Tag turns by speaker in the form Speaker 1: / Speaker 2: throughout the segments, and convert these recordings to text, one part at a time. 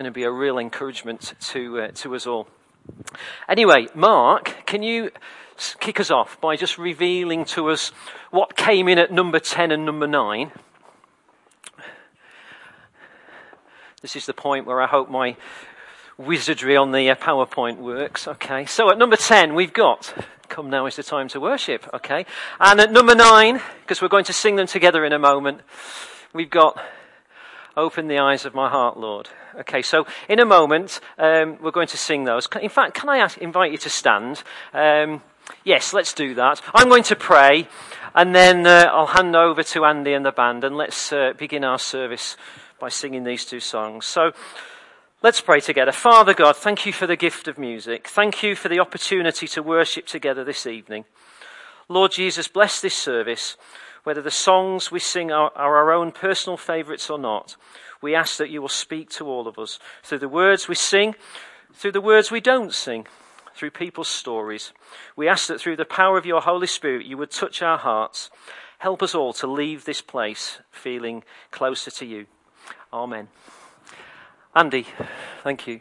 Speaker 1: going to be a real encouragement to, uh, to us all. Anyway, Mark, can you kick us off by just revealing to us what came in at number 10 and number 9? This is the point where I hope my wizardry on the uh, PowerPoint works. Okay, so at number 10, we've got Come Now is the Time to Worship. Okay, and at number 9, because we're going to sing them together in a moment, we've got Open the eyes of my heart, Lord. Okay, so in a moment, um, we're going to sing those. In fact, can I ask, invite you to stand? Um, yes, let's do that. I'm going to pray, and then uh, I'll hand over to Andy and the band, and let's uh, begin our service by singing these two songs. So, Let's pray together. Father God, thank you for the gift of music. Thank you for the opportunity to worship together this evening. Lord Jesus, bless this service whether the songs we sing are, are our own personal favourites or not, we ask that you will speak to all of us through the words we sing, through the words we don't sing, through people's stories. We ask that through the power of your Holy Spirit, you would touch our hearts. Help us all to leave this place feeling closer to you. Amen. Andy, thank you.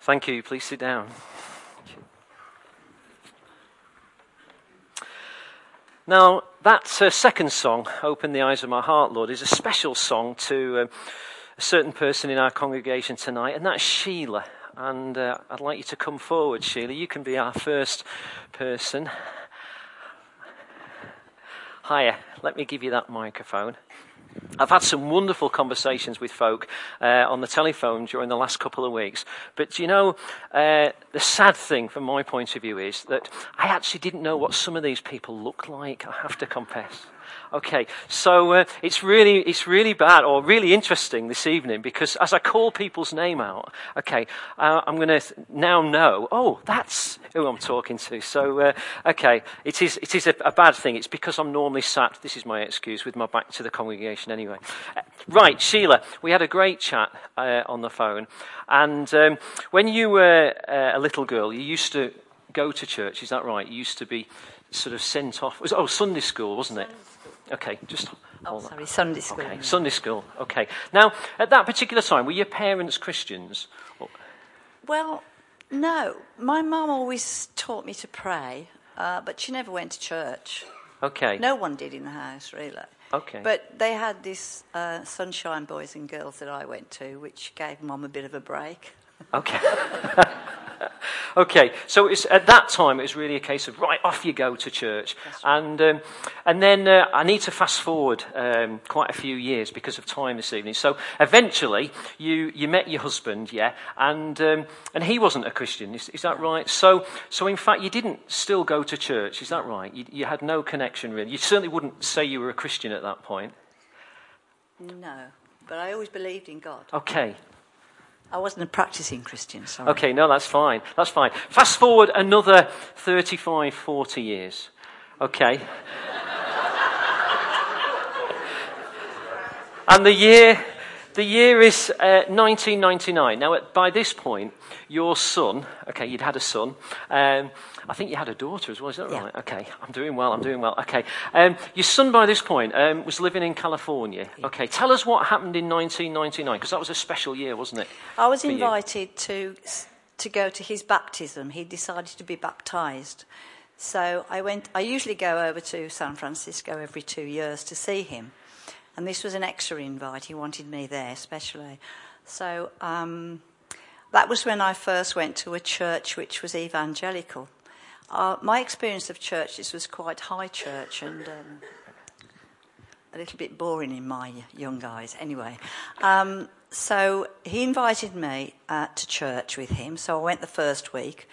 Speaker 1: Thank you. Please sit down. Now, that uh, second song, Open the Eyes of My Heart, Lord, is a special song to uh, a certain person in our congregation tonight, and that's Sheila. And uh, I'd like you to come forward, Sheila. You can be our first person. Hiya, let me give you that microphone. I've had some wonderful conversations with folk uh, on the telephone during the last couple of weeks. But you know, uh, the sad thing from my point of view is that I actually didn't know what some of these people looked like, I have to confess. Okay, so uh, it's really it's really bad or really interesting this evening because as I call people's name out, okay, uh, I'm going to th- now know. Oh, that's who I'm talking to. So uh, okay, it is it is a, a, bad thing. It's because I'm normally sat. This is my excuse with my back to the congregation anyway. Uh, right, Sheila, we had a great chat uh, on the phone, and um, when you were uh, a little girl, you used to go to church. Is that right? You used to be sort of sent off. Was, oh, Sunday school, wasn't it? Okay, just
Speaker 2: Oh, sorry, Sunday school.
Speaker 1: Okay, Sunday school. Okay. Now, at that particular time, were your parents Christians?
Speaker 2: Well, no. My mum always taught me to pray, uh, but she never went to church.
Speaker 1: Okay.
Speaker 2: No one did in the house, really.
Speaker 1: Okay.
Speaker 2: But they had this uh, Sunshine Boys and Girls that I went to, which gave mum a bit of a break.
Speaker 1: Okay. okay, so at that time it was really a case of right off you go to church, right. and um, and then uh, I need to fast forward um, quite a few years because of time this evening. So eventually you you met your husband, yeah, and um, and he wasn't a Christian, is, is, that right? So so in fact you didn't still go to church, is that right? You, you had no connection really. You certainly wouldn't say you were a Christian at that point.
Speaker 2: No, but I always believed in God.
Speaker 1: Okay,
Speaker 2: I wasn't a practicing Christian, sorry.
Speaker 1: Okay, no, that's fine. That's fine. Fast forward another 35, 40 years. Okay. and the year, the year is uh, 1999. Now, by this point, your son, okay, you'd had a son, um, I think you had a daughter as well, is that yeah. right? Okay, I'm doing well, I'm doing well. Okay, um, your son by this point um, was living in California. Yeah. Okay, tell us what happened in 1999, because that was a special year, wasn't it?
Speaker 2: I was invited to, to go to his baptism. He decided to be baptized. So I went, I usually go over to San Francisco every two years to see him. And this was an extra invite. He wanted me there, especially. So um, that was when I first went to a church which was evangelical. Uh, my experience of churches was quite high church and um, a little bit boring in my young eyes. Anyway, um, so he invited me uh, to church with him. So I went the first week,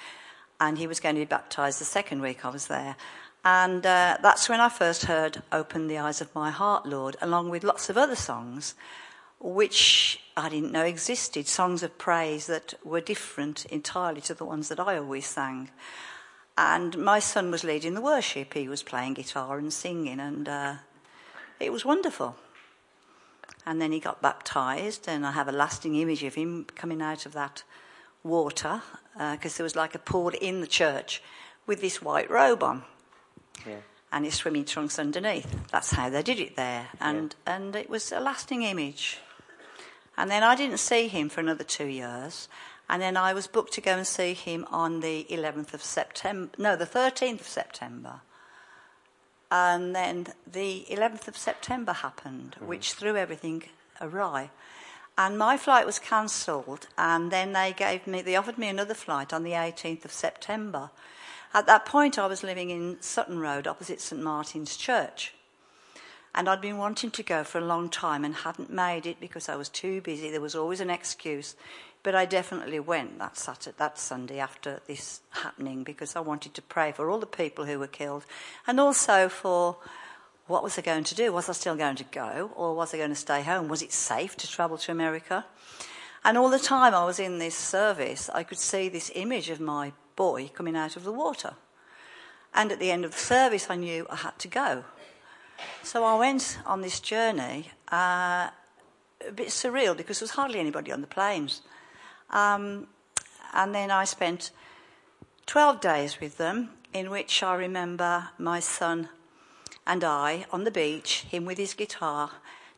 Speaker 2: and he was going to be baptized the second week I was there. And uh, that's when I first heard Open the Eyes of My Heart, Lord, along with lots of other songs, which I didn't know existed, songs of praise that were different entirely to the ones that I always sang. And my son was leading the worship. He was playing guitar and singing, and uh, it was wonderful. And then he got baptized, and I have a lasting image of him coming out of that water because uh, there was like a pool in the church with this white robe on. Yeah. And his swimming trunks underneath. That's how they did it there. And, yeah. and it was a lasting image. And then I didn't see him for another two years. And then I was booked to go and see him on the 11th of September, no, the 13th of September. And then the 11th of September happened, mm-hmm. which threw everything awry. And my flight was cancelled, and then they gave me, they offered me another flight on the 18th of September. At that point, I was living in Sutton Road, opposite St Martin's Church. And I'd been wanting to go for a long time and hadn't made it because I was too busy. There was always an excuse. But I definitely went that Saturday, that Sunday after this happening because I wanted to pray for all the people who were killed and also for what was I going to do? Was I still going to go or was I going to stay home? Was it safe to travel to America? And all the time I was in this service, I could see this image of my boy coming out of the water. And at the end of the service, I knew I had to go. So I went on this journey, uh, a bit surreal because there was hardly anybody on the planes. Um, and then I spent 12 days with them, in which I remember my son and I on the beach, him with his guitar,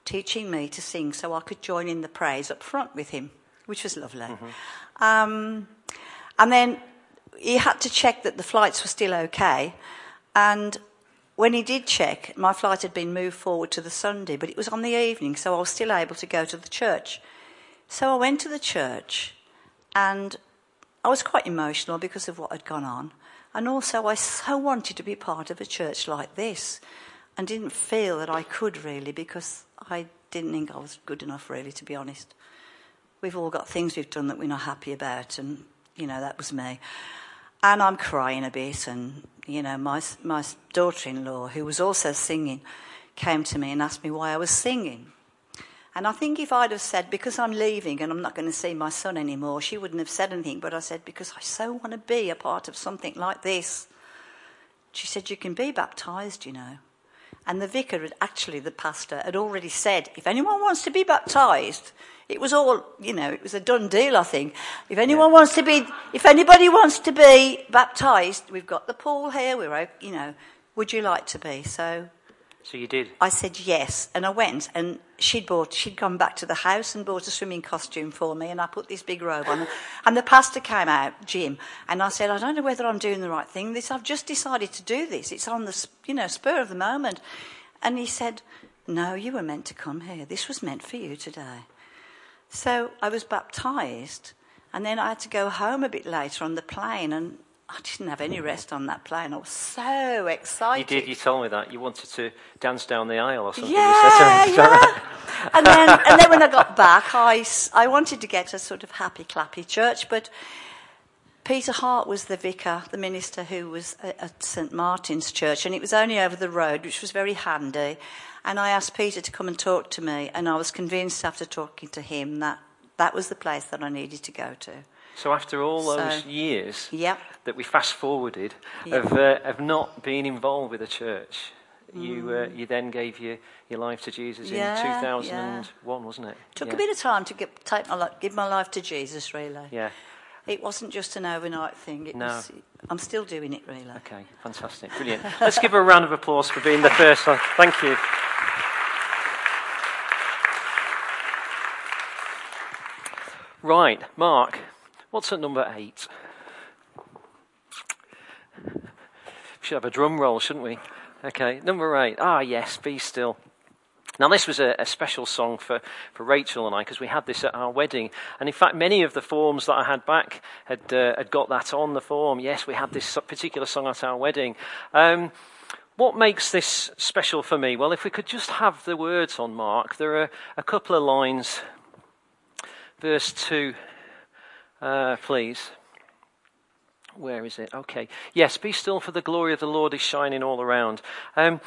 Speaker 2: teaching me to sing so I could join in the praise up front with him, which was lovely. Mm-hmm. Um, And then he had to check that the flights were still okay. And when he did check, my flight had been moved forward to the Sunday, but it was on the evening, so I was still able to go to the church. So I went to the church, and I was quite emotional because of what had gone on. And also, I so wanted to be part of a church like this, and didn't feel that I could really because I didn't think I was good enough, really, to be honest. We've all got things we've done that we're not happy about, and, you know, that was me. And I'm crying a bit, and, you know, my, my daughter in law, who was also singing, came to me and asked me why I was singing. And I think if I'd have said, because I'm leaving and I'm not going to see my son anymore, she wouldn't have said anything. But I said, because I so want to be a part of something like this. She said, You can be baptized, you know. And the vicar, had, actually, the pastor, had already said, If anyone wants to be baptized, it was all, you know, it was a done deal, I think. If anyone yeah. wants to be, if anybody wants to be baptized, we've got the pool here, we're, you know, would you like to be? So.
Speaker 1: So you did?
Speaker 2: I said yes, and I went, and she'd bought, she'd gone back to the house and bought a swimming costume for me, and I put this big robe on, and the pastor came out, Jim, and I said, I don't know whether I'm doing the right thing. This, I've just decided to do this. It's on the, you know, spur of the moment. And he said, No, you were meant to come here. This was meant for you today. So I was baptized, and then I had to go home a bit later on the plane, and I didn't have any rest on that plane. I was so excited.
Speaker 1: You did. You told me that you wanted to dance down the aisle or something.
Speaker 2: Yeah, yeah. and then, and then when I got back, I, I wanted to get a sort of happy, clappy church, but Peter Hart was the vicar, the minister who was at St Martin's Church, and it was only over the road, which was very handy. And I asked Peter to come and talk to me, and I was convinced after talking to him that that was the place that I needed to go to.
Speaker 1: So after all so, those years
Speaker 2: yep.
Speaker 1: that we fast forwarded yep. of, uh, of not being involved with the church, mm. you, uh, you then gave your, your life to Jesus yeah, in 2001, yeah. wasn't it?
Speaker 2: Took yeah. a bit of time to get, take my, give my life to Jesus, really.
Speaker 1: Yeah.
Speaker 2: It wasn't just an overnight thing. It no. Was, I'm still doing it, really.
Speaker 1: Okay, fantastic. Brilliant. Let's give her a round of applause for being the first one. Thank you. Right, Mark, what's at number eight? We should have a drum roll, shouldn't we? Okay, number eight. Ah, yes, be still. Now, this was a, a, special song for, for Rachel and I because we had this at our wedding. And in fact, many of the forms that I had back had, uh, had got that on the form. Yes, we had this particular song at our wedding. Um, what makes this special for me? Well, if we could just have the words on Mark, there are a couple of lines verse 2, uh, please. Where is it? Okay. Yes, be still, for the glory of the Lord is shining all around. Um,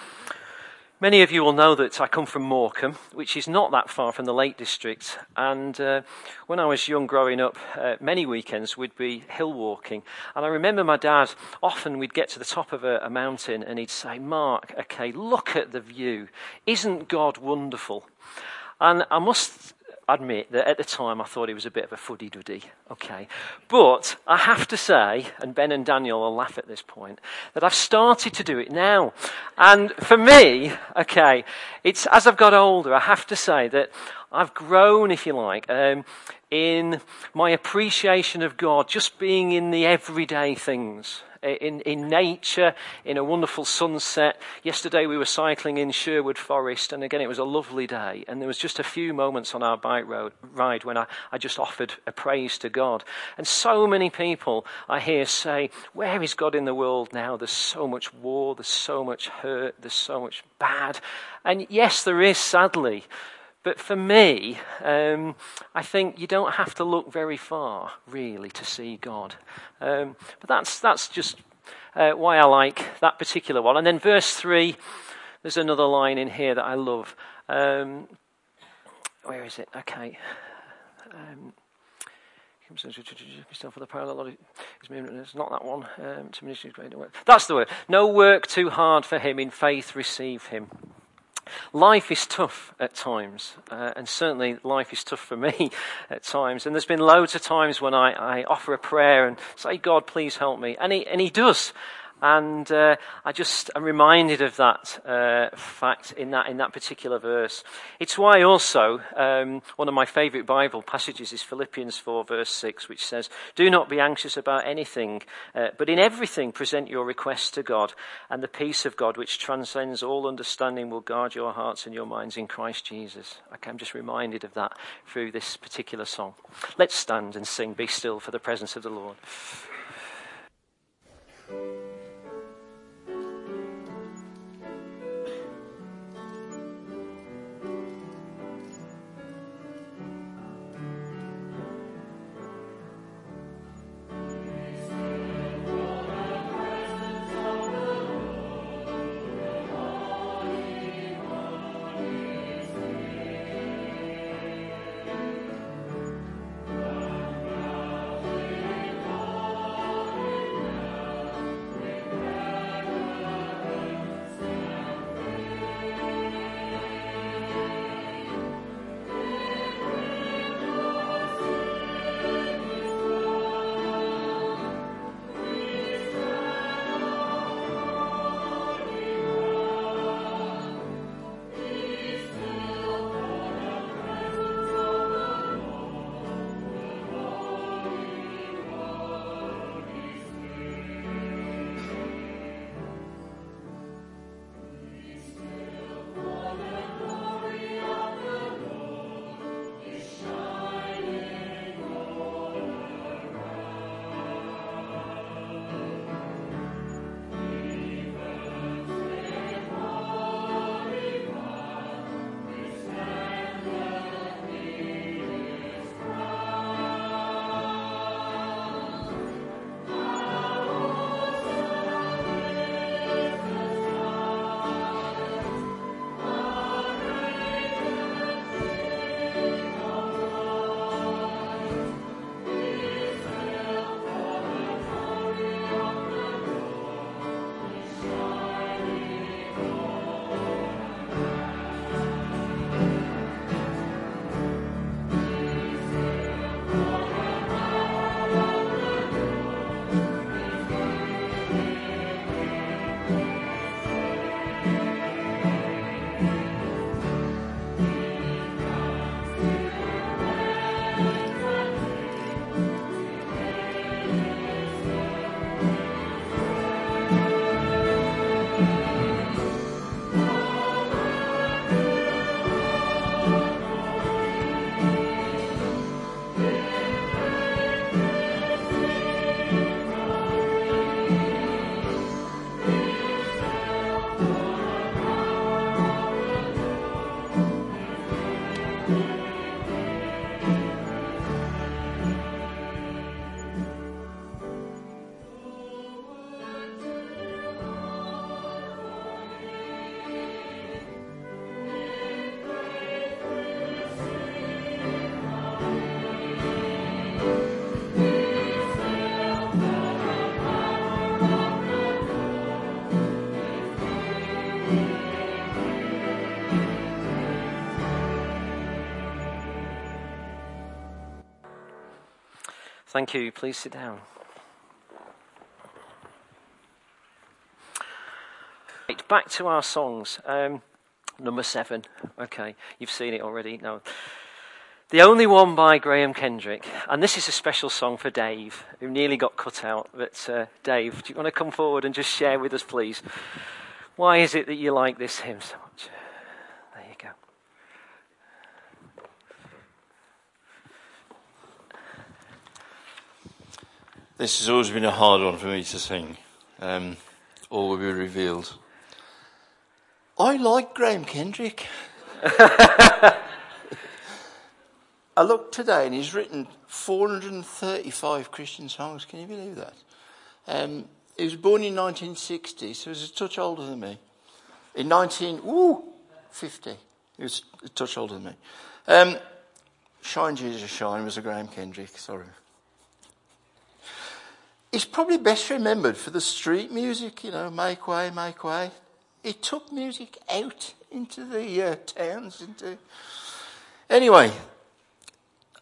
Speaker 1: many of you will know that I come from Morecambe, which is not that far from the Lake District. And uh, when I was young growing up, uh, many weekends we'd be hill walking. And I remember my dad, often we'd get to the top of a, a mountain and he'd say, Mark, okay, look at the view. Isn't God wonderful? And I must admit that at the time I thought he was a bit of a fuddy duddy. Okay. But I have to say, and Ben and Daniel will laugh at this point, that I've started to do it now. And for me, okay, it's as I've got older, I have to say that I've grown, if you like, um, in my appreciation of God, just being in the everyday things in, in nature, in a wonderful sunset. Yesterday we were cycling in Sherwood Forest, and again it was a lovely day. And there was just a few moments on our bike road, ride when I, I just offered a praise to God. And so many people I hear say, Where is God in the world now? There's so much war, there's so much hurt, there's so much bad. And yes, there is, sadly. But for me, um, I think you don't have to look very far, really, to see God. Um, but that's, that's just uh, why I like that particular one. And then verse 3, there's another line in here that I love. Um, where is it? Okay. Um, it's not that one um, that's the word no work too hard for him in faith receive him Life is tough at times, uh, and certainly life is tough for me at times. And there's been loads of times when I, I offer a prayer and say, God, please help me. And he, and he does. And uh, I just am reminded of that uh, fact in that, in that particular verse. It's why also um, one of my favourite Bible passages is Philippians 4, verse 6, which says, Do not be anxious about anything, uh, but in everything present your requests to God, and the peace of God, which transcends all understanding, will guard your hearts and your minds in Christ Jesus. Okay, I'm just reminded of that through this particular song. Let's stand and sing, Be Still for the presence of the Lord. Thank you. Please sit down. Right, back to our songs. Um, number seven. Okay, you've seen it already. No. The Only One by Graham Kendrick. And this is a special song for Dave, who nearly got cut out. But, uh, Dave, do you want to come forward and just share with us, please? Why is it that you like this hymn so much?
Speaker 3: This has always been a hard one for me to sing. Um, all will be revealed. I like Graham Kendrick. I looked today and he's written 435 Christian songs. Can you believe that? Um, he was born in 1960, so he's a touch older than me. In 1950, he was a touch older than me. Um, Shine Jesus Shine was a Graham Kendrick, sorry. He's probably best remembered for the street music, you know, make way, make way. He took music out into the uh, towns. Into anyway,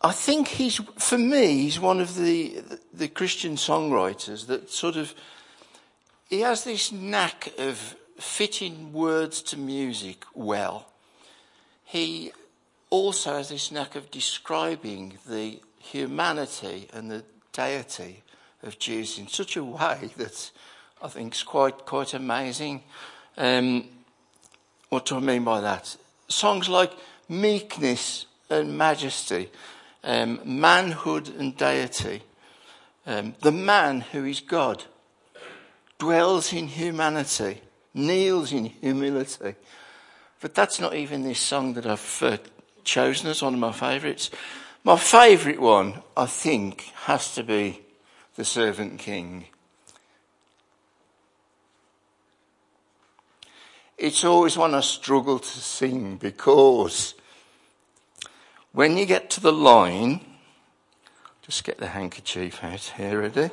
Speaker 3: I think he's for me he's one of the the Christian songwriters that sort of he has this knack of fitting words to music well. He also has this knack of describing the humanity and the deity of Jesus in such a way that I think is quite quite amazing. Um, what do I mean by that? Songs like meekness and majesty, um, manhood and deity. Um, the man who is God dwells in humanity, kneels in humility. But that's not even this song that I've uh, chosen as one of my favourites. My favourite one, I think, has to be The Servant King. It's always one I struggle to sing because when you get to the line, just get the handkerchief out here, ready?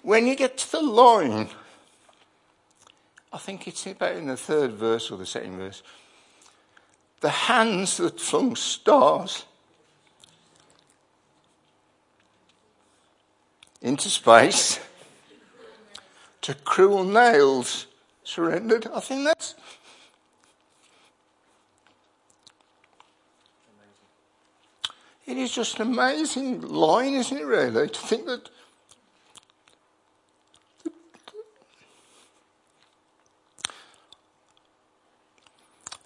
Speaker 3: When you get to the line, I think it's about in the third verse or the second verse. The hands that flung stars into space to cruel nails surrendered. I think that's. It is just an amazing line, isn't it, really? To think that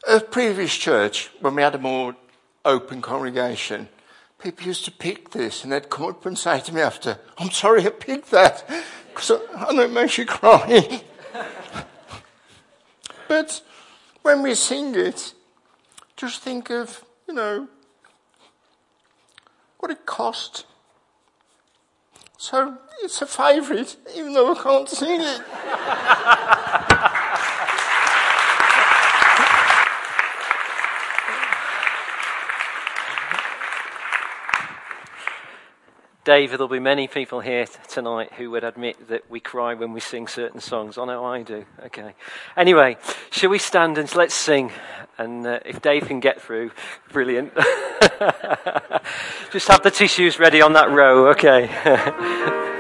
Speaker 3: a previous church, when we had a more open congregation, people used to pick this and they'd come up and say to me after, I'm sorry I picked that because I know it makes you cry. but when we sing it, just think of, you know, what it cost. So it's a favourite, even though I can't sing it.
Speaker 1: David, there'll be many people here tonight who would admit that we cry when we sing certain songs. I know I do. Okay. Anyway, shall we stand and let's sing? And uh, if Dave can get through, brilliant. Just have the tissues ready on that row. Okay.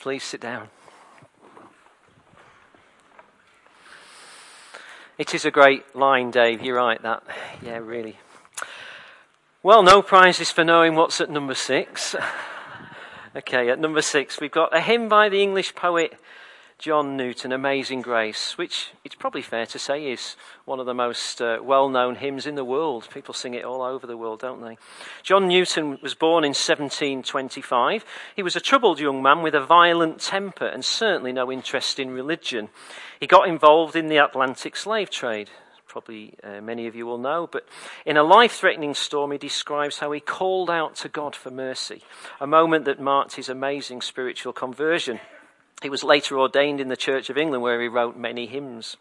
Speaker 1: Please sit down. It is a great line, Dave. You're right, that. Yeah, really. Well, no prizes for knowing what's at number six. okay, at number six, we've got a hymn by the English poet John Newton, Amazing Grace, which it's probably fair to say is one of the most uh, well known hymns in the world. People sing it all over the world, don't they? John Newton was born in 1725. He was a troubled young man with a violent temper and certainly no interest in religion. He got involved in the Atlantic slave trade. Probably uh, many of you will know, but in a life threatening storm, he describes how he called out to God for mercy, a moment that marked his amazing spiritual conversion. He was later ordained in the Church of England, where he wrote many hymns.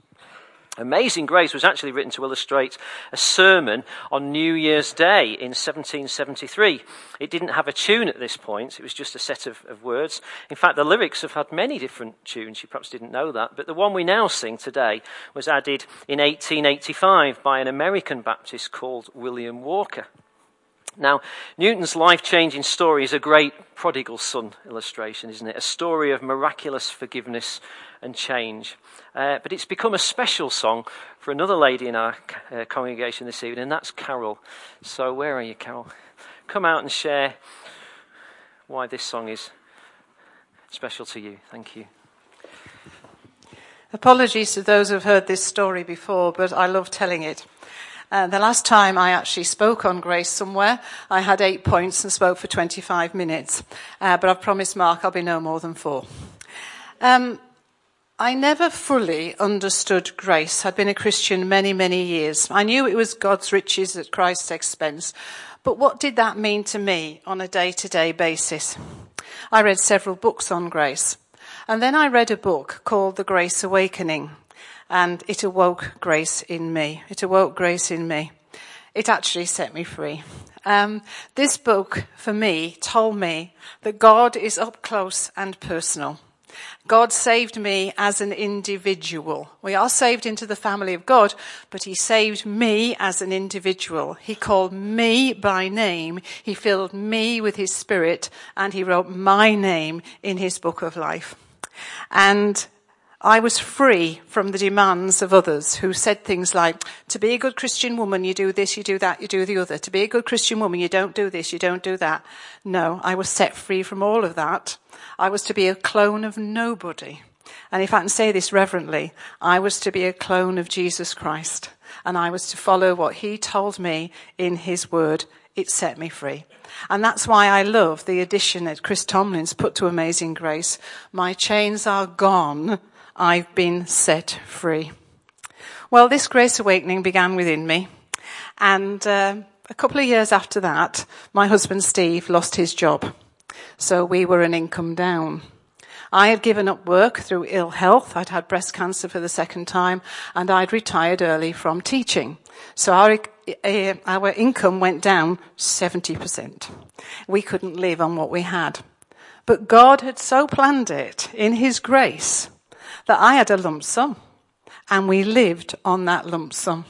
Speaker 1: Amazing Grace was actually written to illustrate a sermon on New Year's Day in 1773. It didn't have a tune at this point, it was just a set of, of, words. In fact, the lyrics have had many different tunes, you perhaps didn't know that, but the one we now sing today was added in 1885 by an American Baptist called William Walker. Now, Newton's life changing story is a great prodigal son illustration, isn't it? A story of miraculous forgiveness and change. Uh, but it's become a special song for another lady in our uh, congregation this evening, and that's Carol. So, where are you, Carol? Come out and share why this song is special to you. Thank you.
Speaker 4: Apologies to those who've heard this story before, but I love telling it. Uh, the last time I actually spoke on grace somewhere, I had eight points and spoke for 25 minutes. Uh, but I've promised Mark I'll be no more than four. Um, I never fully understood grace. I'd been a Christian many, many years. I knew it was God's riches at Christ's expense. But what did that mean to me on a day to day basis? I read several books on grace. And then I read a book called The Grace Awakening and it awoke grace in me. It awoke grace in me. It actually set me free. Um, this book, for me, told me that God is up close and personal. God saved me as an individual. We are saved into the family of God, but He saved me as an individual. He called me by name. He filled me with His Spirit and He wrote my name in His book of life. And I was free from the demands of others who said things like, to be a good Christian woman, you do this, you do that, you do the other. To be a good Christian woman, you don't do this, you don't do that. No, I was set free from all of that. I was to be a clone of nobody. And if I can say this reverently, I was to be a clone of Jesus Christ. And I was to follow what he told me in his word. It set me free. And that's why I love the addition that Chris Tomlins put to Amazing Grace. My chains are gone I've been set free. Well, this grace awakening began within me. And uh, a couple of years after that, my husband Steve lost his job. So we were an income down. I had given up work through ill health. I'd had breast cancer for the second time and I'd retired early from teaching. So our, uh, our income went down 70%. We couldn't live on what we had. But God had so planned it in His grace that I had a lump sum and we lived on that lump sum.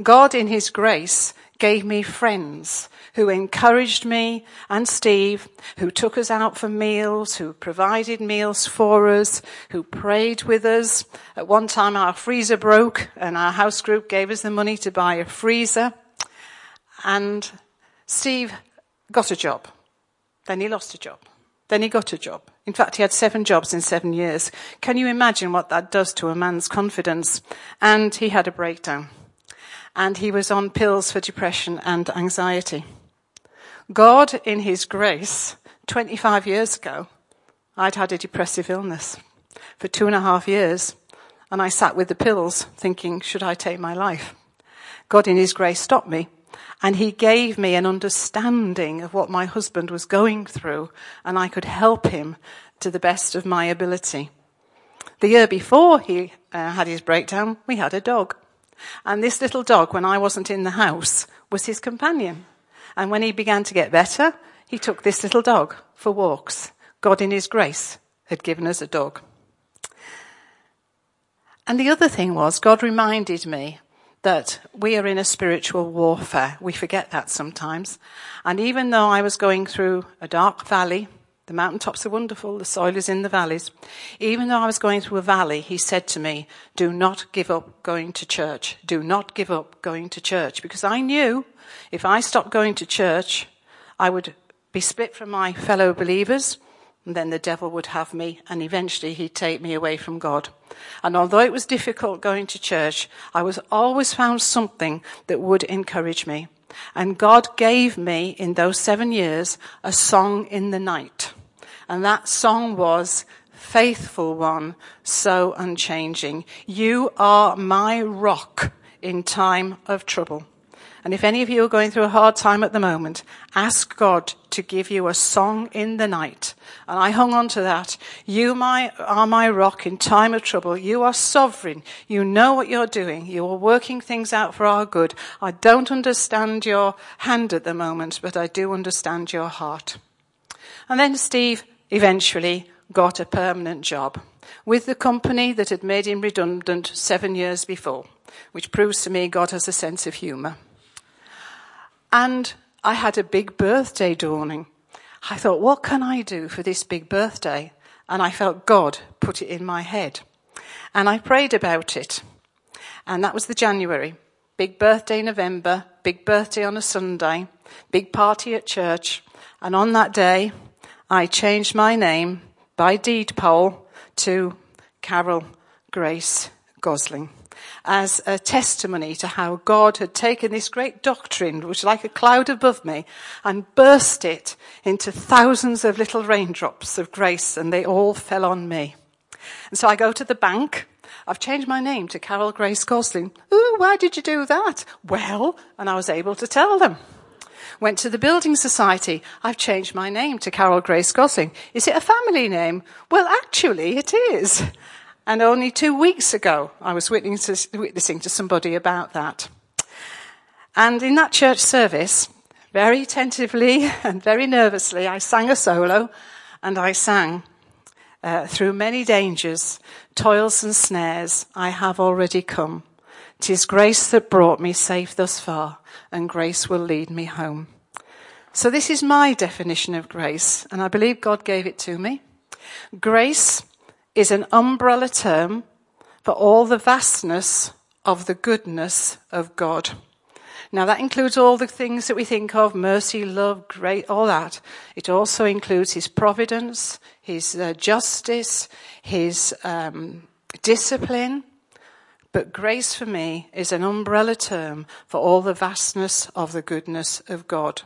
Speaker 4: God in his grace gave me friends who encouraged me and Steve, who took us out for meals, who provided meals for us, who prayed with us. At one time our freezer broke and our house group gave us the money to buy a freezer. And Steve got a job. Then he lost a job. Then he got a job. In fact, he had seven jobs in seven years. Can you imagine what that does to a man's confidence? And he had a breakdown. And he was on pills for depression and anxiety. God, in his grace, 25 years ago, I'd had a depressive illness for two and a half years. And I sat with the pills thinking, should I take my life? God, in his grace, stopped me and he gave me an understanding of what my husband was going through, and I could help him to the best of my ability. The year before he uh, had his breakdown, we had a dog. And this little dog, when I wasn't in the house, was his companion. And when he began to get better, he took this little dog for walks. God, in his grace, had given us a dog. And the other thing was, God reminded me that we are in a spiritual warfare. We forget that sometimes. And even though I was going through a dark valley, The mountaintops are wonderful, the soil is in the valleys. Even though I was going through a valley, he said to me, Do not give up going to church. Do not give up going to church. Because I knew if I stopped going to church, I would be split from my fellow believers, and then the devil would have me, and eventually he'd take me away from God. And although it was difficult going to church, I was always found something that would encourage me. And God gave me in those seven years a song in the night. And that song was Faithful One, so unchanging. You are my rock in time of trouble. And if any of you are going through a hard time at the moment, ask God to give you a song in the night. And I hung on to that. You my, are my rock in time of trouble. You are sovereign. You know what you're doing. You are working things out for our good. I don't understand your hand at the moment, but I do understand your heart. And then Steve eventually got a permanent job with the company that had made him redundant seven years before, which proves to me God has a sense of humour. And I had a big birthday dawning. I thought, what can I do for this big birthday? And I felt God put it in my head. And I prayed about it. And that was the January. Big birthday November, big birthday on a Sunday, big party at church. And on that day, I changed my name by deed poll to Carol Grace Gosling as a testimony to how God had taken this great doctrine, which was like a cloud above me, and burst it into thousands of little raindrops of grace, and they all fell on me. And so I go to the bank. I've changed my name to Carol Grace Gosling. Ooh, why did you do that? Well, and I was able to tell them. Went to the Building Society. I've changed my name to Carol Grace Gosling. Is it a family name? Well, actually, it is. And only two weeks ago, I was witnessing to somebody about that. And in that church service, very attentively and very nervously, I sang a solo and I sang, uh, through many dangers, toils and snares, I have already come. Tis grace that brought me safe thus far, and grace will lead me home. So this is my definition of grace, and I believe God gave it to me. Grace is an umbrella term for all the vastness of the goodness of God. Now that includes all the things that we think of, mercy, love, great, all that. It also includes his providence, his uh, justice, his um, discipline. But grace for me is an umbrella term for all the vastness of the goodness of God.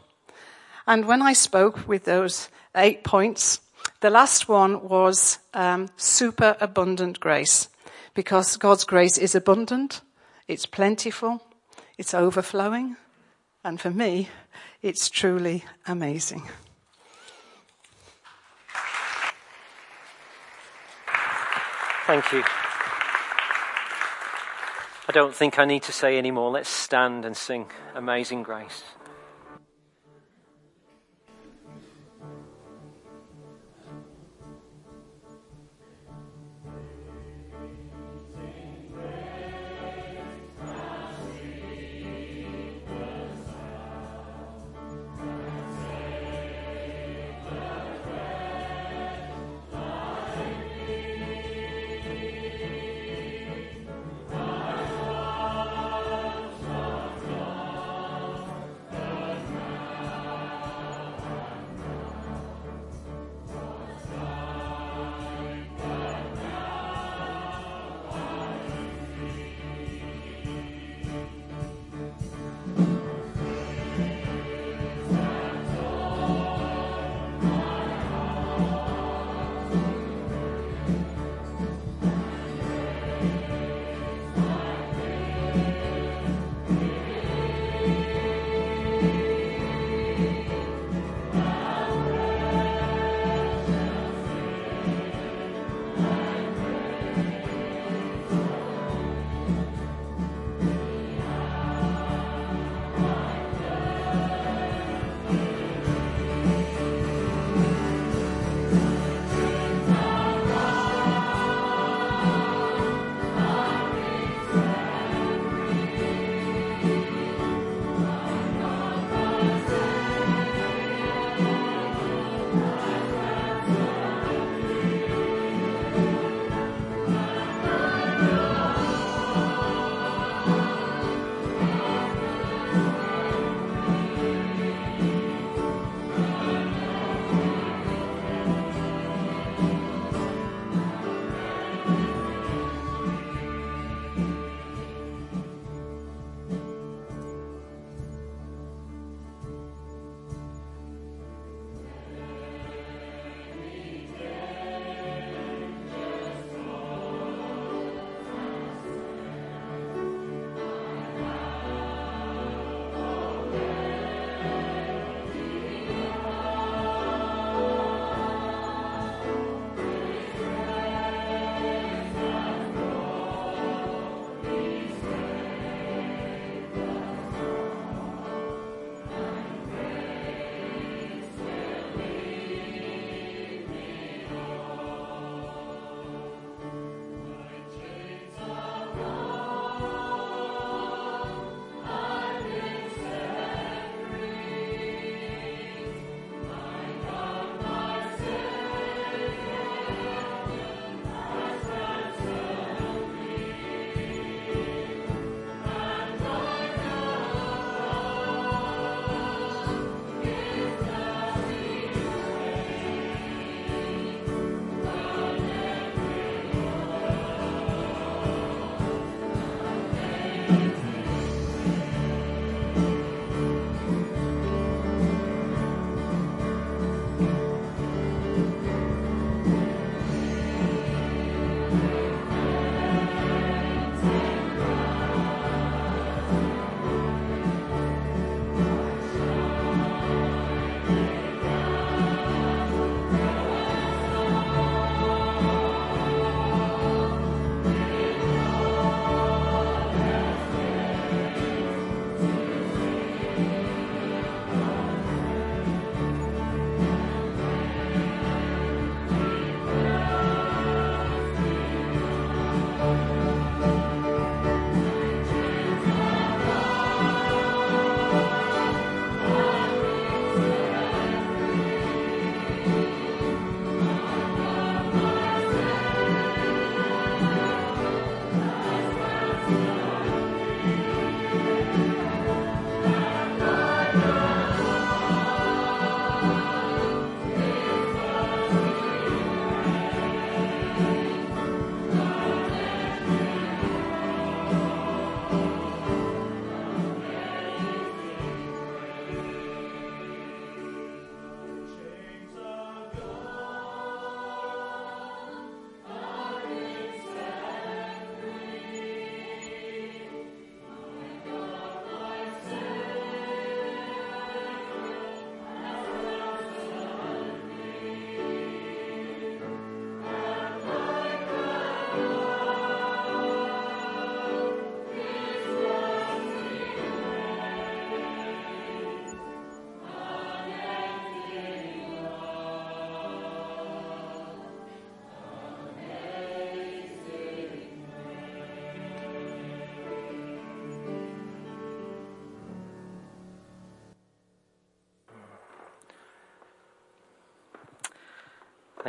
Speaker 4: And when I spoke with those eight points, the last one was um, super abundant grace, because God's grace is abundant, it's plentiful, it's overflowing, and for me, it's truly amazing.
Speaker 1: Thank you. I don't think I need to say any more. Let's stand and sing Amazing Grace.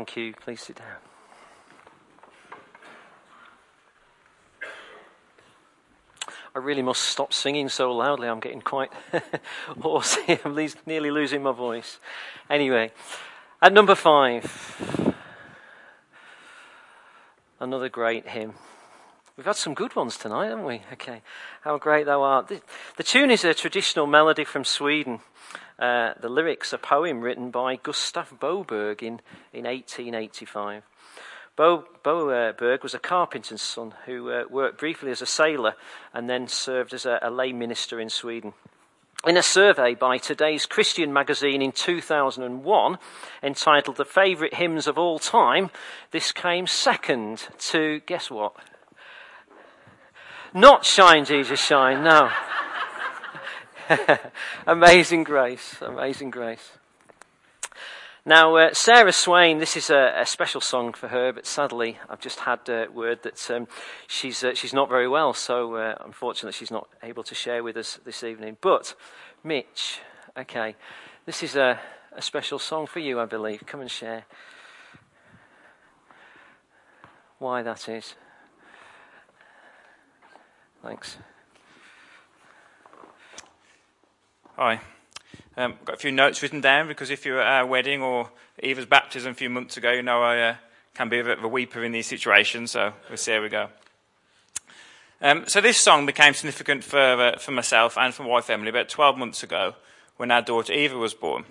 Speaker 1: Thank you. Please sit down. I really must stop singing so loudly. I'm getting quite hoarse. I'm nearly losing my voice. Anyway, at number five, another great hymn. We've had some good ones tonight, haven't we? Okay. How great thou art. The, the tune is a traditional melody from Sweden. Uh, the lyrics, a poem written by Gustav Boberg in, in 1885. Bo, Boberg was a carpenter's son who uh, worked briefly as a sailor and then served as a, a lay minister in Sweden. In a survey by today's Christian magazine in 2001, entitled The Favourite Hymns of All Time, this came second to, guess what? Not Shine, Jesus, Shine, no. amazing grace, amazing grace. Now, uh, Sarah Swain, this is a, a, special song for her, but sadly, I've just had uh, word that um, she's, uh, she's not very well, so uh, unfortunately, she's not able to share with us this evening. But, Mitch, okay, this is a, a special song for you, I believe. Come and share why that is. Thanks.
Speaker 5: Hi. Um, got a few notes written down because if you were at our wedding or Eva's baptism a few months ago, you know I uh, can be a bit of a weeper in these situations, so we'll see how we go. Um, so this song became significant for, uh, for myself and for my wife Emily about 12 months ago when our daughter Eva was born.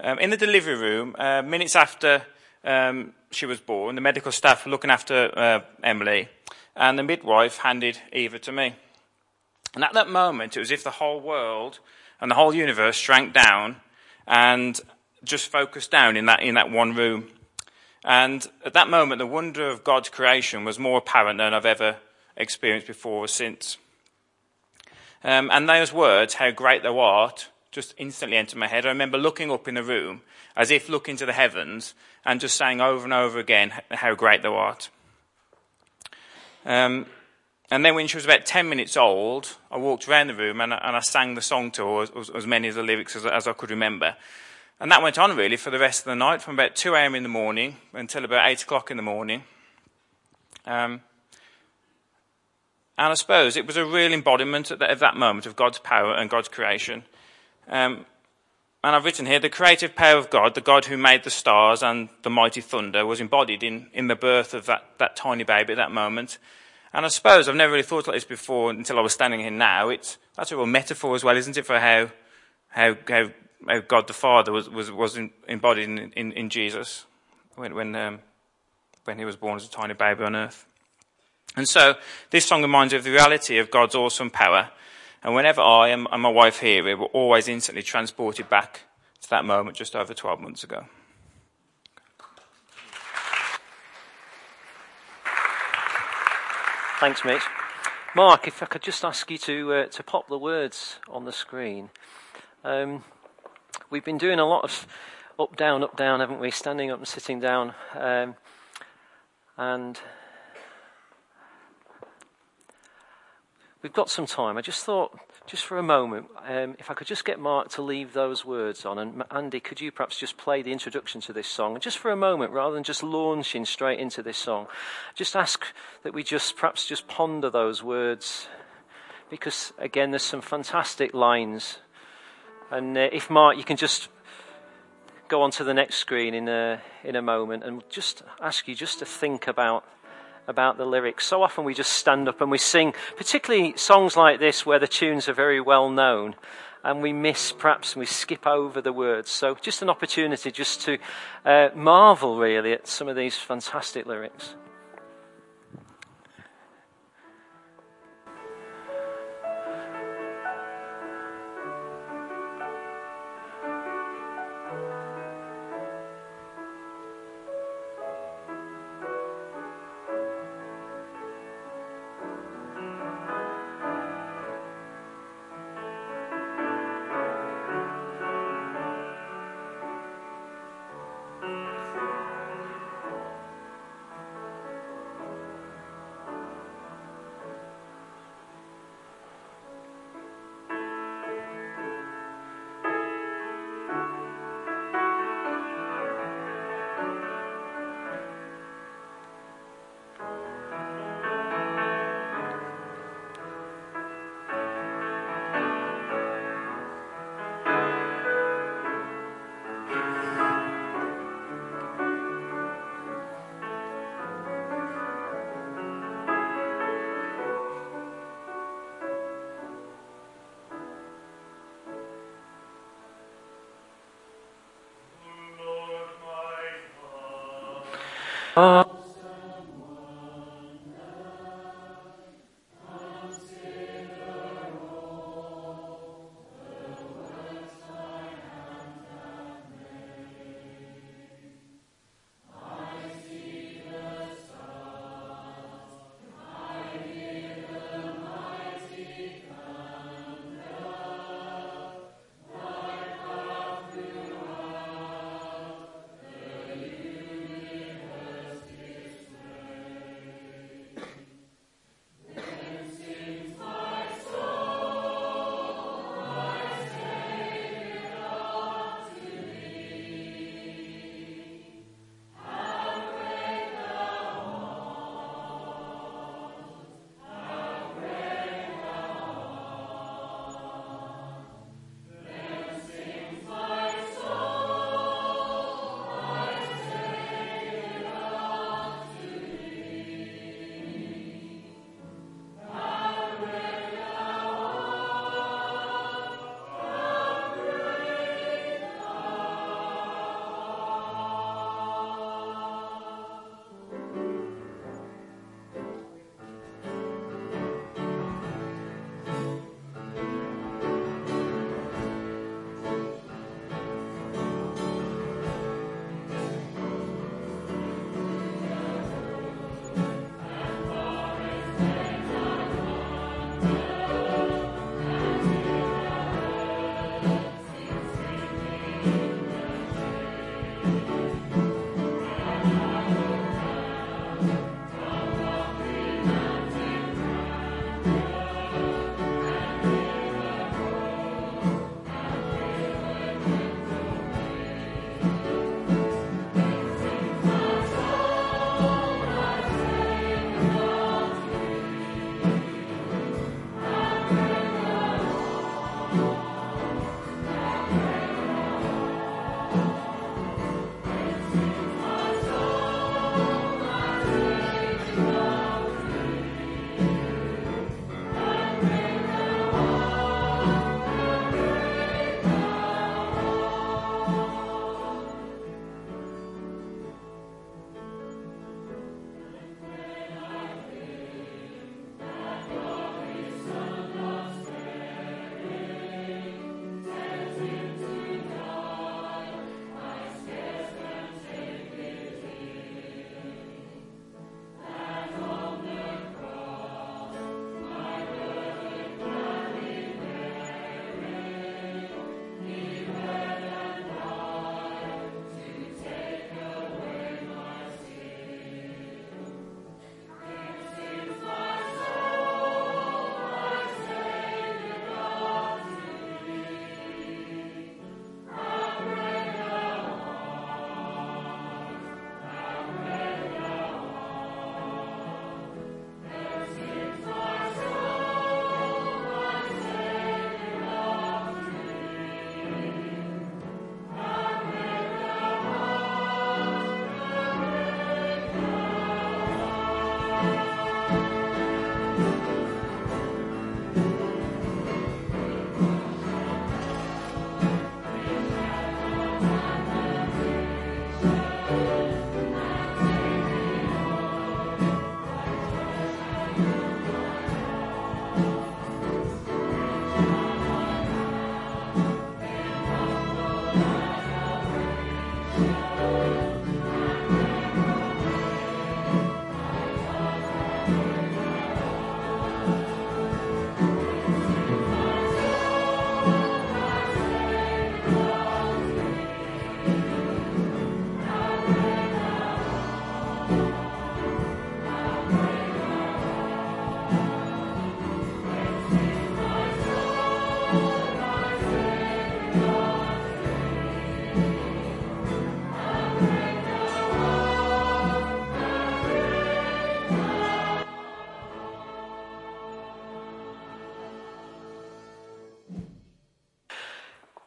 Speaker 5: Um, in the delivery room, uh, minutes after um, she was born, the medical staff were looking after uh, Emily, and the midwife handed Eva to me. And at that moment, it was as if the whole world and the whole universe shrank down and just focused down in that, in that one room. And at that moment, the wonder of God's creation was more apparent than I've ever experienced before or since. Um, and those words, how great thou art, just instantly entered my head. I remember looking up in the room as if looking to the heavens and just saying over and over again, how great thou art. Um, and then when she was about 10 minutes old, I walked around the room and, and I sang the song to her, as, as many of the lyrics as, as, I could remember. And that went on really for the rest of the night, from about 2 a.m. in the morning until about 8 o'clock in the morning. Um, and I suppose it was a real embodiment of that, of that moment of God's power and God's creation. Um, and I've written here the creative power of God, the God who made the stars and the mighty thunder, was embodied in, in the birth of that, that tiny baby at that moment. And I suppose I've never really thought like this before until I was standing here now. It's, that's a real metaphor as well, isn't it, for how, how, how, how God the Father was, was, was embodied in, in, in, Jesus when, when, um, when he was born as a tiny baby on earth. And so this song reminds me of the reality of God's awesome power. And whenever I and my wife hear it, we're always instantly transported back to that moment just over 12 months ago.
Speaker 1: Thanks, Mitch. Mark, if I could just ask you to uh, to pop the words on the screen. Um, we've been doing a lot of up, down, up, down, haven't we? Standing up and sitting down. Um, and we've got some time. I just thought just for a moment, um, if I could just get Mark to leave those words on, and Andy, could you perhaps just play the introduction to this song, And just for a moment, rather than just launching straight into this song, just ask that we just perhaps just ponder those words, because again, there's some fantastic lines, and uh, if Mark, you can just go on to the next screen in a in a moment, and just ask you just to think about about the lyrics. So often we just stand up and we sing, particularly songs like this where the tunes are very well known, and we miss, perhaps we skip over the words. So just an opportunity just to uh, marvel really at some of these fantastic lyrics.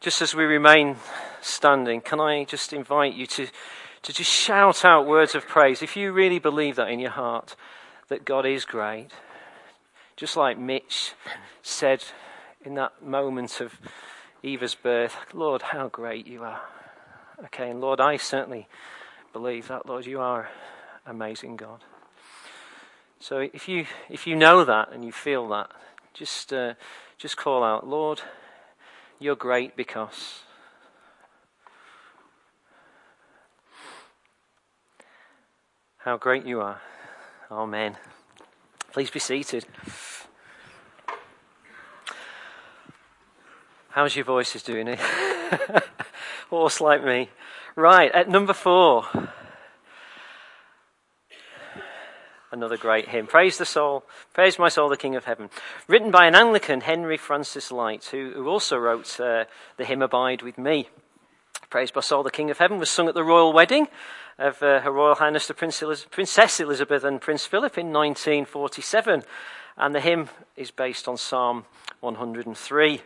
Speaker 1: Just as we remain standing, can I just invite you to, to just shout out words of praise? If you really believe that in your heart, that God is great, just like Mitch said in that moment of Eva's birth, Lord, how great you are. Okay, and Lord, I certainly believe that, Lord, you are amazing God. So if you, if you know that and you feel that, just, uh, just call out, Lord, you're great because. How great you are. Oh, Amen. Please be seated. How's your voices doing it? Hoarse like me. Right, at number four. Another great hymn. Praise the soul, praise my soul, the King of Heaven. Written by an Anglican, Henry Francis Lyte, who, who also wrote uh, the hymn Abide with Me. Praise my soul, the King of Heaven was sung at the royal wedding of uh, Her Royal Highness the Prince Eliz- Princess Elizabeth and Prince Philip in 1947. And the hymn is based on Psalm 103.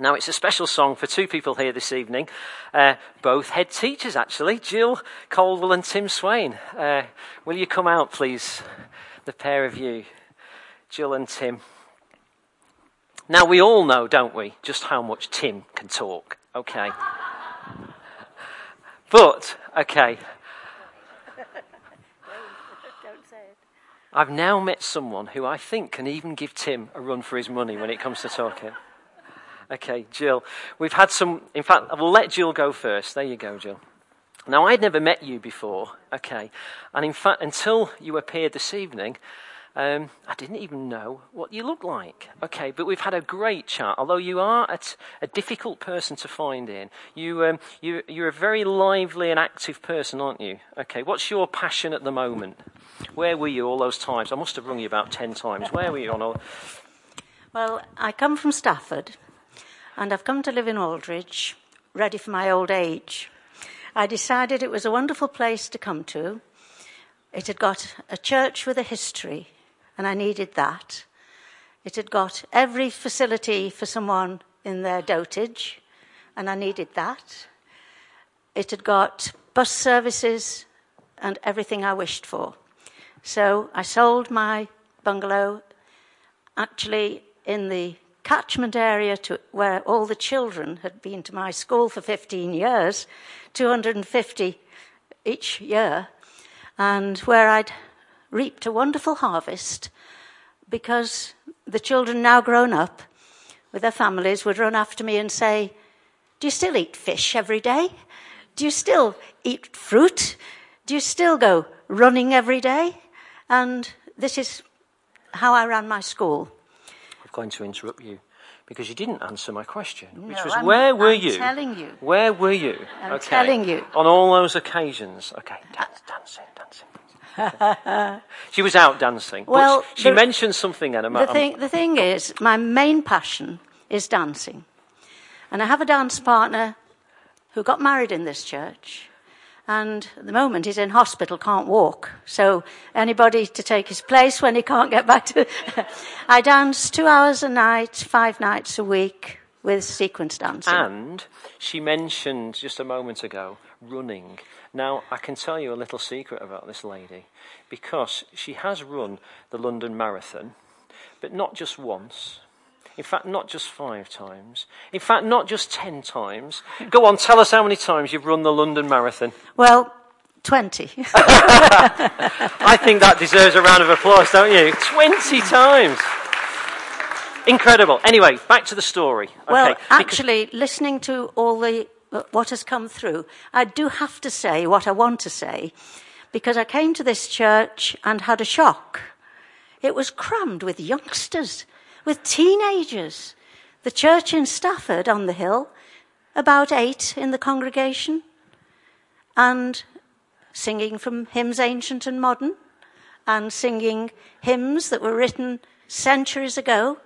Speaker 1: Now, it's a special song for two people here this evening, uh, both head teachers actually, Jill Caldwell and Tim Swain. Uh, will you come out, please, the pair of you, Jill and Tim? Now, we all know, don't we, just how much Tim can talk, okay? But, okay. I've now met someone who I think can even give Tim a run for his money when it comes to talking. Okay, Jill. We've had some, in fact, I will let Jill go first. There you go, Jill. Now, I'd never met you before, okay, and in fact, until you appeared this evening, um, I didn't even know what you looked like. Okay, but we've had a great chat. Although you are a, t- a difficult person to find in, you, um, you, you're a very lively and active person, aren't you? Okay, what's your passion at the moment? Where were you all those times? I must have rung you about ten times. Where were you on all?
Speaker 6: Well, I come from Stafford and I've come to live in Aldridge, ready for my old age. I decided it was a wonderful place to come to. It had got a church with a history, and I needed that. It had got every facility for someone in their dotage, and I needed that. It had got bus services and everything I wished for. So I sold my bungalow actually in the catchment area to where all the children had been to my school for 15 years, 250 each year, and where I'd reaped a wonderful harvest because the children, now grown up with their families, would run after me and say, Do you still eat fish every day? Do you still eat fruit? Do you still go running every day? And this is how I ran my school
Speaker 1: going to interrupt you because you didn't answer my question, which was
Speaker 6: I'm-
Speaker 1: where were
Speaker 6: I'm
Speaker 1: you?
Speaker 6: telling you.
Speaker 1: Where were you?
Speaker 6: I'm
Speaker 1: okay.
Speaker 6: telling you.
Speaker 1: On all those occasions. Okay, dance, dancing, dancing. she was out dancing.
Speaker 6: Well,
Speaker 1: but she
Speaker 6: the-
Speaker 1: mentioned something, Anna.
Speaker 6: The thing, the thing is, my main passion is dancing. And I have a dance partner who got married in this church. And at the moment he's in hospital, can't walk. So anybody to take his place when he can't get back to. I dance two hours a night, five nights a week with sequence dancing.
Speaker 1: And she mentioned just a moment ago running. Now, I can tell you a little secret about this lady because she has run the London Marathon, but not just once. In fact, not just five times. In fact, not just ten times. Go on, tell us how many times you've run the London Marathon.
Speaker 6: Well, 20.
Speaker 1: I think that deserves a round of applause, don't you? 20 times. Incredible. Anyway, back to the story.
Speaker 6: Well,
Speaker 1: okay, because-
Speaker 6: actually, listening to all the uh, what has come through, I do have to say what I want to say, because I came to this church and had a shock. It was crammed with youngsters, with teenagers. The church in Stafford on the hill, about eight in the congregation, and singing from hymns ancient and modern, and singing hymns that were written centuries ago.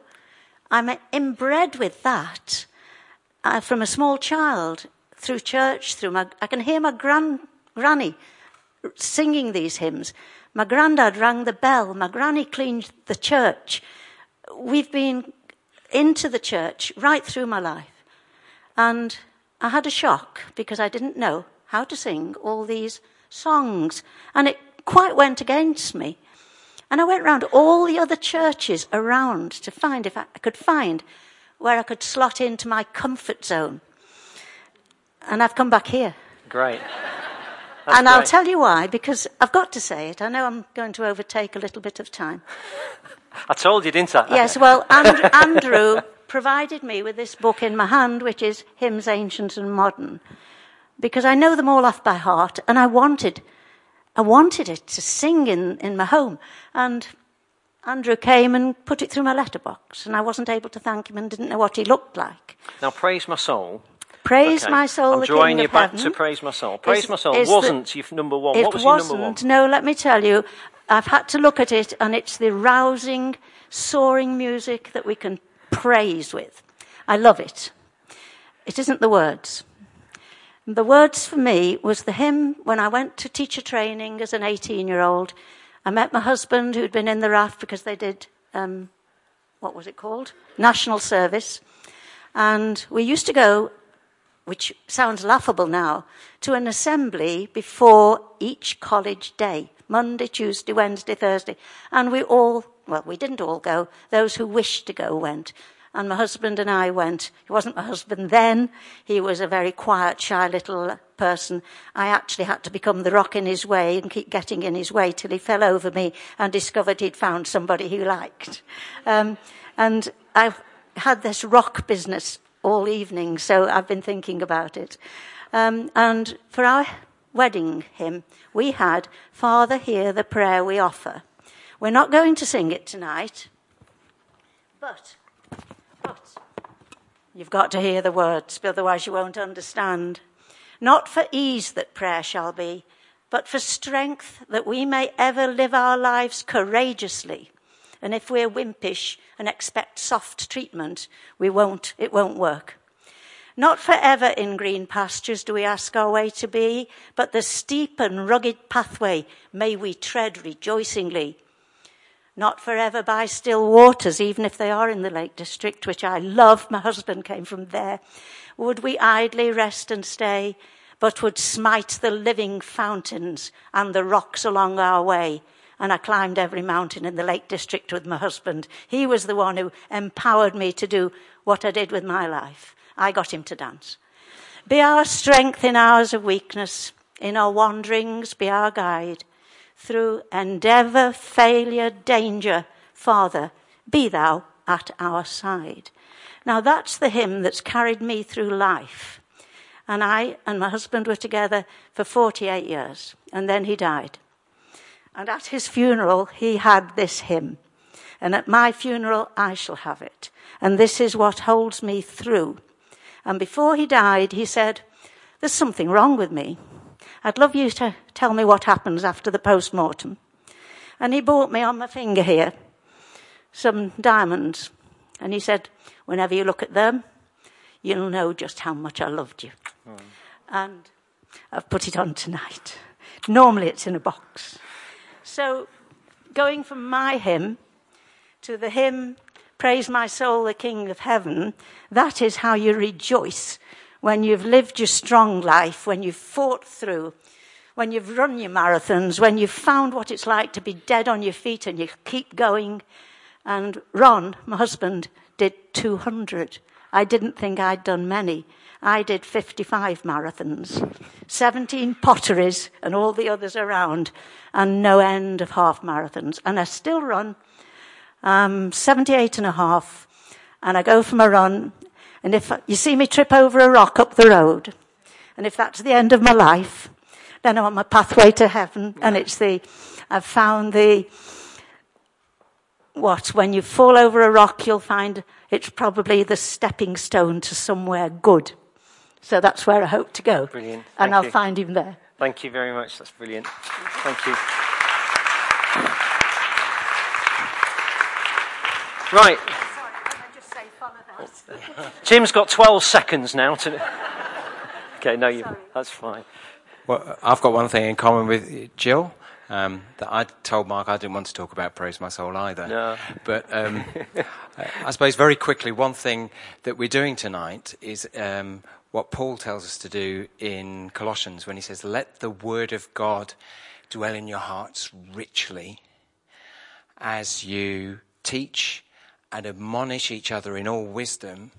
Speaker 6: I'm inbred with that uh, from a small child through church, through my, I can hear my gran, granny singing these hymns. My granddad rang the bell. My granny cleaned the church. We've been into the church right through my life. And I had a shock because I didn't know how to sing all these songs. And it quite went against me. And I went round all the other churches around to find if I could find where I could slot into my comfort zone. And I've come back here.
Speaker 1: Great. That's
Speaker 6: and I'll tell you why, because I've got to say it. I know I'm going to overtake a little bit of time.
Speaker 1: I told you, didn't I?
Speaker 6: Yes, well, and- Andrew provided me with this book in my hand, which is Hymns Ancient and Modern, because I know them all off by heart, and I wanted, I wanted it to sing in, in my home. And Andrew came and put it through my letterbox, and I wasn't able to thank him and didn't know what he looked like.
Speaker 1: Now, praise my soul.
Speaker 6: Praise
Speaker 1: Okay.
Speaker 6: my soul,
Speaker 1: I'm
Speaker 6: the
Speaker 1: drawing
Speaker 6: King
Speaker 1: you
Speaker 6: of
Speaker 1: back
Speaker 6: Heaven.
Speaker 1: to praise my soul. Praise
Speaker 6: is-
Speaker 1: my soul
Speaker 6: is
Speaker 1: wasn't your number one.
Speaker 6: It
Speaker 1: what was
Speaker 6: wasn't,
Speaker 1: number one?
Speaker 6: No, let me tell you, I've had to look at it, and it's the rousing, soaring music that we can praise with. I love it. It isn't the words. The words for me was the hymn when I went to teacher training as an 18 year old. I met my husband who'd been in the RAF because they did, um, what was it called? National Service. And we used to go which sounds laughable now, to an assembly before each college day Monday, Tuesday, Wednesday, Thursday. And we all, well, we didn't all go, those who wished to go went. And my husband and I went. He wasn't my husband then, he was a very quiet, shy little person. I actually had to become the rock in his way and keep getting in his way till he fell over me and discovered he'd found somebody he liked. Um, and I had this rock business all evening, so I've been thinking about it. Um, and for our wedding hymn, we had Father, hear the prayer we offer. We're not going to sing it tonight, but, but you've got to hear the words, otherwise you won't understand. Not for ease that prayer shall be, but for strength that we may ever live our lives courageously. And if we're wimpish and expect soft treatment, we won't, it won't work. Not forever in green pastures do we ask our way to be, but the steep and rugged pathway may we tread rejoicingly. Not forever by still waters, even if they are in the Lake District, which I love. My husband came from there. Would we idly rest and stay, but would smite the living fountains and the rocks along our way. And I climbed every mountain in the Lake District with my husband. He was the one who empowered me to do what I did with my life. I got him to dance. Be our strength in hours of weakness, in our wanderings, be our guide. Through endeavour, failure, danger, Father, be thou at our side. Now that's the hymn that's carried me through life. And I and my husband were together for 48 years, and then he died. And at his funeral, he had this hymn. And at my funeral, I shall have it. And this is what holds me through. And before he died, he said, There's something wrong with me. I'd love you to tell me what happens after the post mortem. And he bought me on my finger here some diamonds. And he said, Whenever you look at them, you'll know just how much I loved you. Hmm. And I've put it on tonight. Normally it's in a box. So, going from my hymn to the hymn, Praise My Soul, the King of Heaven, that is how you rejoice when you've lived your strong life, when you've fought through, when you've run your marathons, when you've found what it's like to be dead on your feet and you keep going. And Ron, my husband, did 200. I didn't think I'd done many. I did 55 marathons, 17 potteries, and all the others around, and no end of half marathons. And I still run um, 78 and a half, and I go for my run. And if you see me trip over a rock up the road, and if that's the end of my life, then I'm on my pathway to heaven. And it's the, I've found the, what, when you fall over a rock, you'll find it's probably the stepping stone to somewhere good. So that's where I hope to go.
Speaker 1: Brilliant.
Speaker 6: And
Speaker 1: Thank
Speaker 6: I'll
Speaker 1: you.
Speaker 6: find him there.
Speaker 1: Thank you very much. That's brilliant. Thank you. Right. Jim's got 12 seconds now to. Okay, no, you, that's fine.
Speaker 7: Well, I've got one thing in common with Jill. Um, that I told Mark I didn't want to talk about Praise My Soul either.
Speaker 1: No.
Speaker 7: But um, I- I suppose very quickly, one thing that we're doing tonight is um, what Paul tells us to do in Colossians when he says, Let the word of God dwell in your hearts richly as you teach and admonish each other in all wisdom,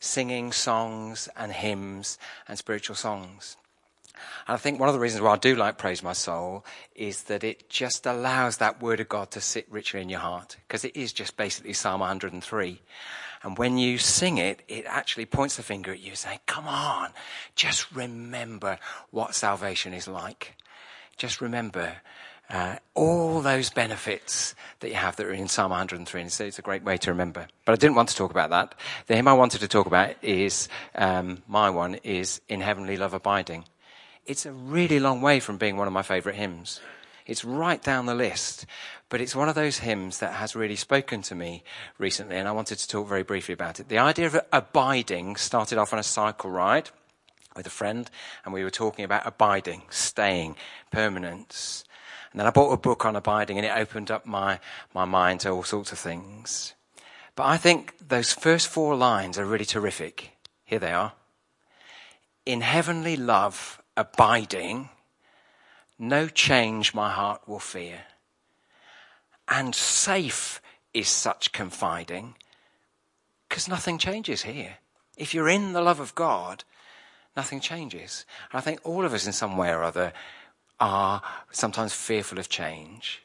Speaker 7: singing songs and hymns and spiritual songs. And I think one of the reasons why I do like Praise My Soul is that it just allows that word of God to sit richly in your heart. Because it is just basically Psalm 103. And when you sing it, it actually points the finger at you saying, come on, just remember what salvation is like. Just remember uh, all those benefits that you have that are in Psalm 103. And so it's a great way to remember. But I didn't want to talk about that. The hymn I wanted to talk about is, um, my one is In Heavenly Love Abiding. It's a really long way from being one of my favourite hymns. It's right down the list, but it's one of those hymns that has really spoken to me recently, and I wanted to talk very briefly about it. The idea of abiding started off on a cycle ride with a friend, and we were talking about abiding, staying, permanence. And then I bought a book on abiding, and it opened up my, my mind to all sorts of things. But I think those first four lines are really terrific. Here they are. In heavenly love, abiding, no change my heart will fear. And safe is such confiding, because nothing changes here. If you're in the love of God, nothing changes. And I think all of us, in some way or other, are sometimes fearful of change.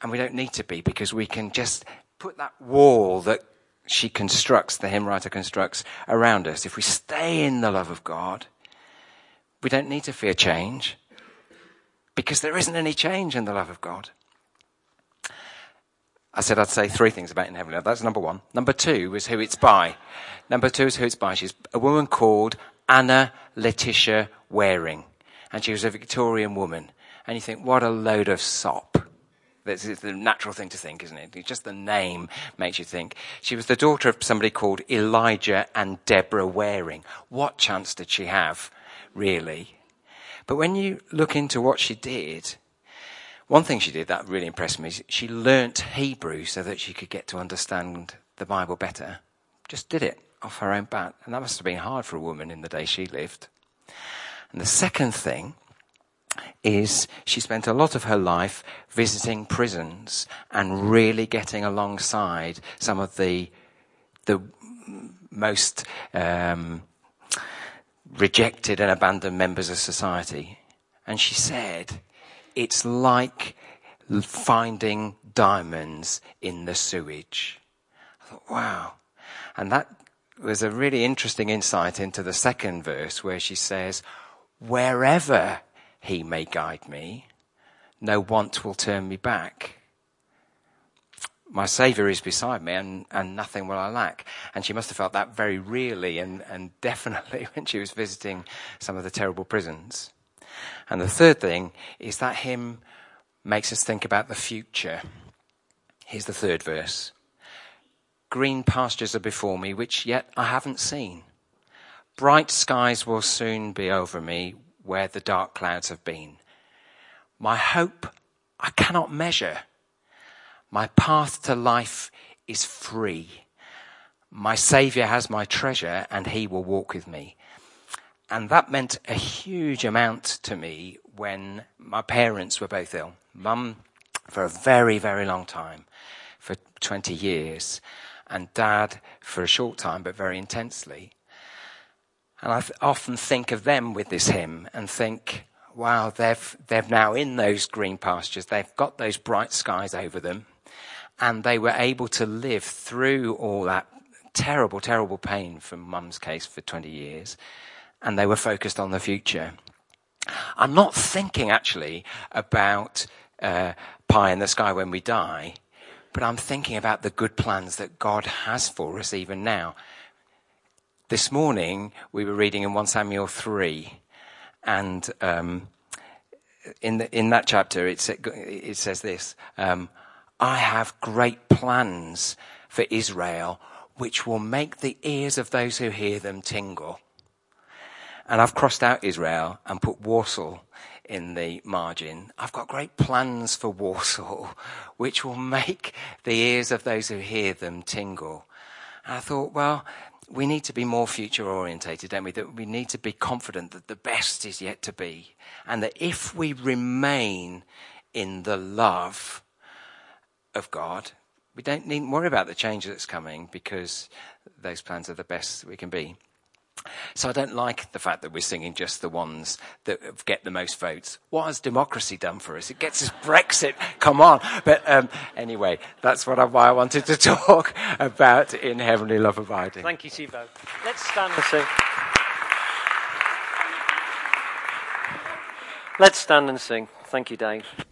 Speaker 7: And we don't need to be because we can just put that wall that she constructs, the hymn writer constructs, around us. If we stay in the love of God, we don't need to fear change because there isn't any change in the love of God. I said I'd say three things about in heaven. That's number one. Number two is who it's by. Number two is who it's by. She's a woman called Anna Letitia Waring. And she was a Victorian woman. And you think, what a load of sop. That's the natural thing to think, isn't it? Just the name makes you think. She was the daughter of somebody called Elijah and Deborah Waring. What chance did she have? really. But when you look into what she did, one thing she did that really impressed me is she learnt Hebrew so that she could get to understand the Bible better. Just did it off her own bat. And that must have been hard for a woman in the day she lived. And the second thing is she spent a lot of her life visiting prisons and really getting alongside some of the the most um, rejected and abandoned members of society. And she said, it's like finding diamonds in the sewage. I thought, wow. And that was a really interesting insight into the second verse where she says, wherever he may guide me, no want will turn me back my Saviour is beside me and, and nothing will I lack. And she must have felt that very really and, and definitely when she was visiting some of the terrible prisons. And the third thing is that hymn makes us think about the future. Here's the third verse. Green pastures are before me, which yet I haven't seen. Bright skies will soon be over me where the dark clouds have been. My hope I cannot measure my path to life is free. My Savior has my treasure and he will walk with me. And that meant a huge amount to me when my parents were both ill. Mum for a very, very long time, for 20 years, and dad for a short time, but very intensely. And I often think of them with this hymn and think, wow, they've, they're now in those green pastures. They've got those bright skies over them and they were able to live through all that terrible, terrible pain from mum's case for 20 years, and they were focused on the future. I'm not thinking actually about uh, pie in the sky when we die, but I'm thinking about the good plans that God has for us even now. This morning we were reading in 1 Samuel 3, and um, in, the, in that chapter it, it says this. Um, I have great plans for Israel, which will make the ears of those who hear them tingle. And I've crossed out Israel and put Walsall in the margin. I've got great plans for Walsall, which will make the ears of those who hear them tingle. And I thought, well, we need to be more future orientated, don't we? That we need to be confident that the best is yet to be. And that if we remain in the love of God, we don't need to worry about the change that's coming because those plans are the best we can be. So I don't like the fact that we're singing just the ones that get the most votes. What has democracy done for us? It gets us Brexit. Come on. But um, anyway, that's what I, why I wanted to talk about in Heavenly Love Abiding.
Speaker 1: Thank you Sibo. Let's stand and sing. Let's stand and sing. Thank you, Dave.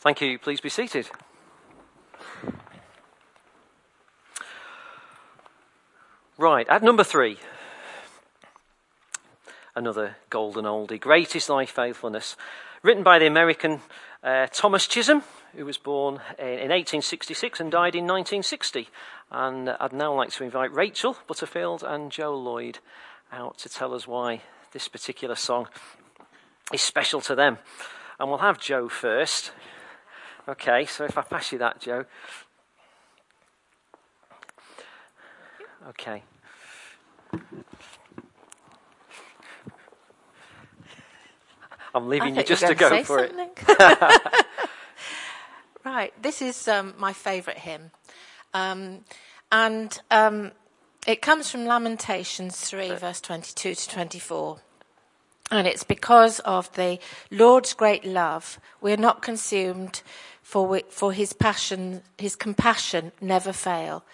Speaker 1: Thank you. Please be seated. Right, at number three, another golden oldie. Great is thy faithfulness. Written by the American uh, Thomas Chisholm, who was born in, in 1866 and died in 1960. And I'd now like to invite Rachel Butterfield and Joe Lloyd out to tell us why this particular song is special to them. And we'll have Joe first. Okay, so if I pass you that, Joe. Okay. I'm leaving you just to go for something.
Speaker 8: it. right, this is um, my favourite hymn. Um, and um, it comes from Lamentations 3, verse 22 to 24. And it's because of the Lord's great love, we're not consumed, for, we, for his passion, his compassion never fail.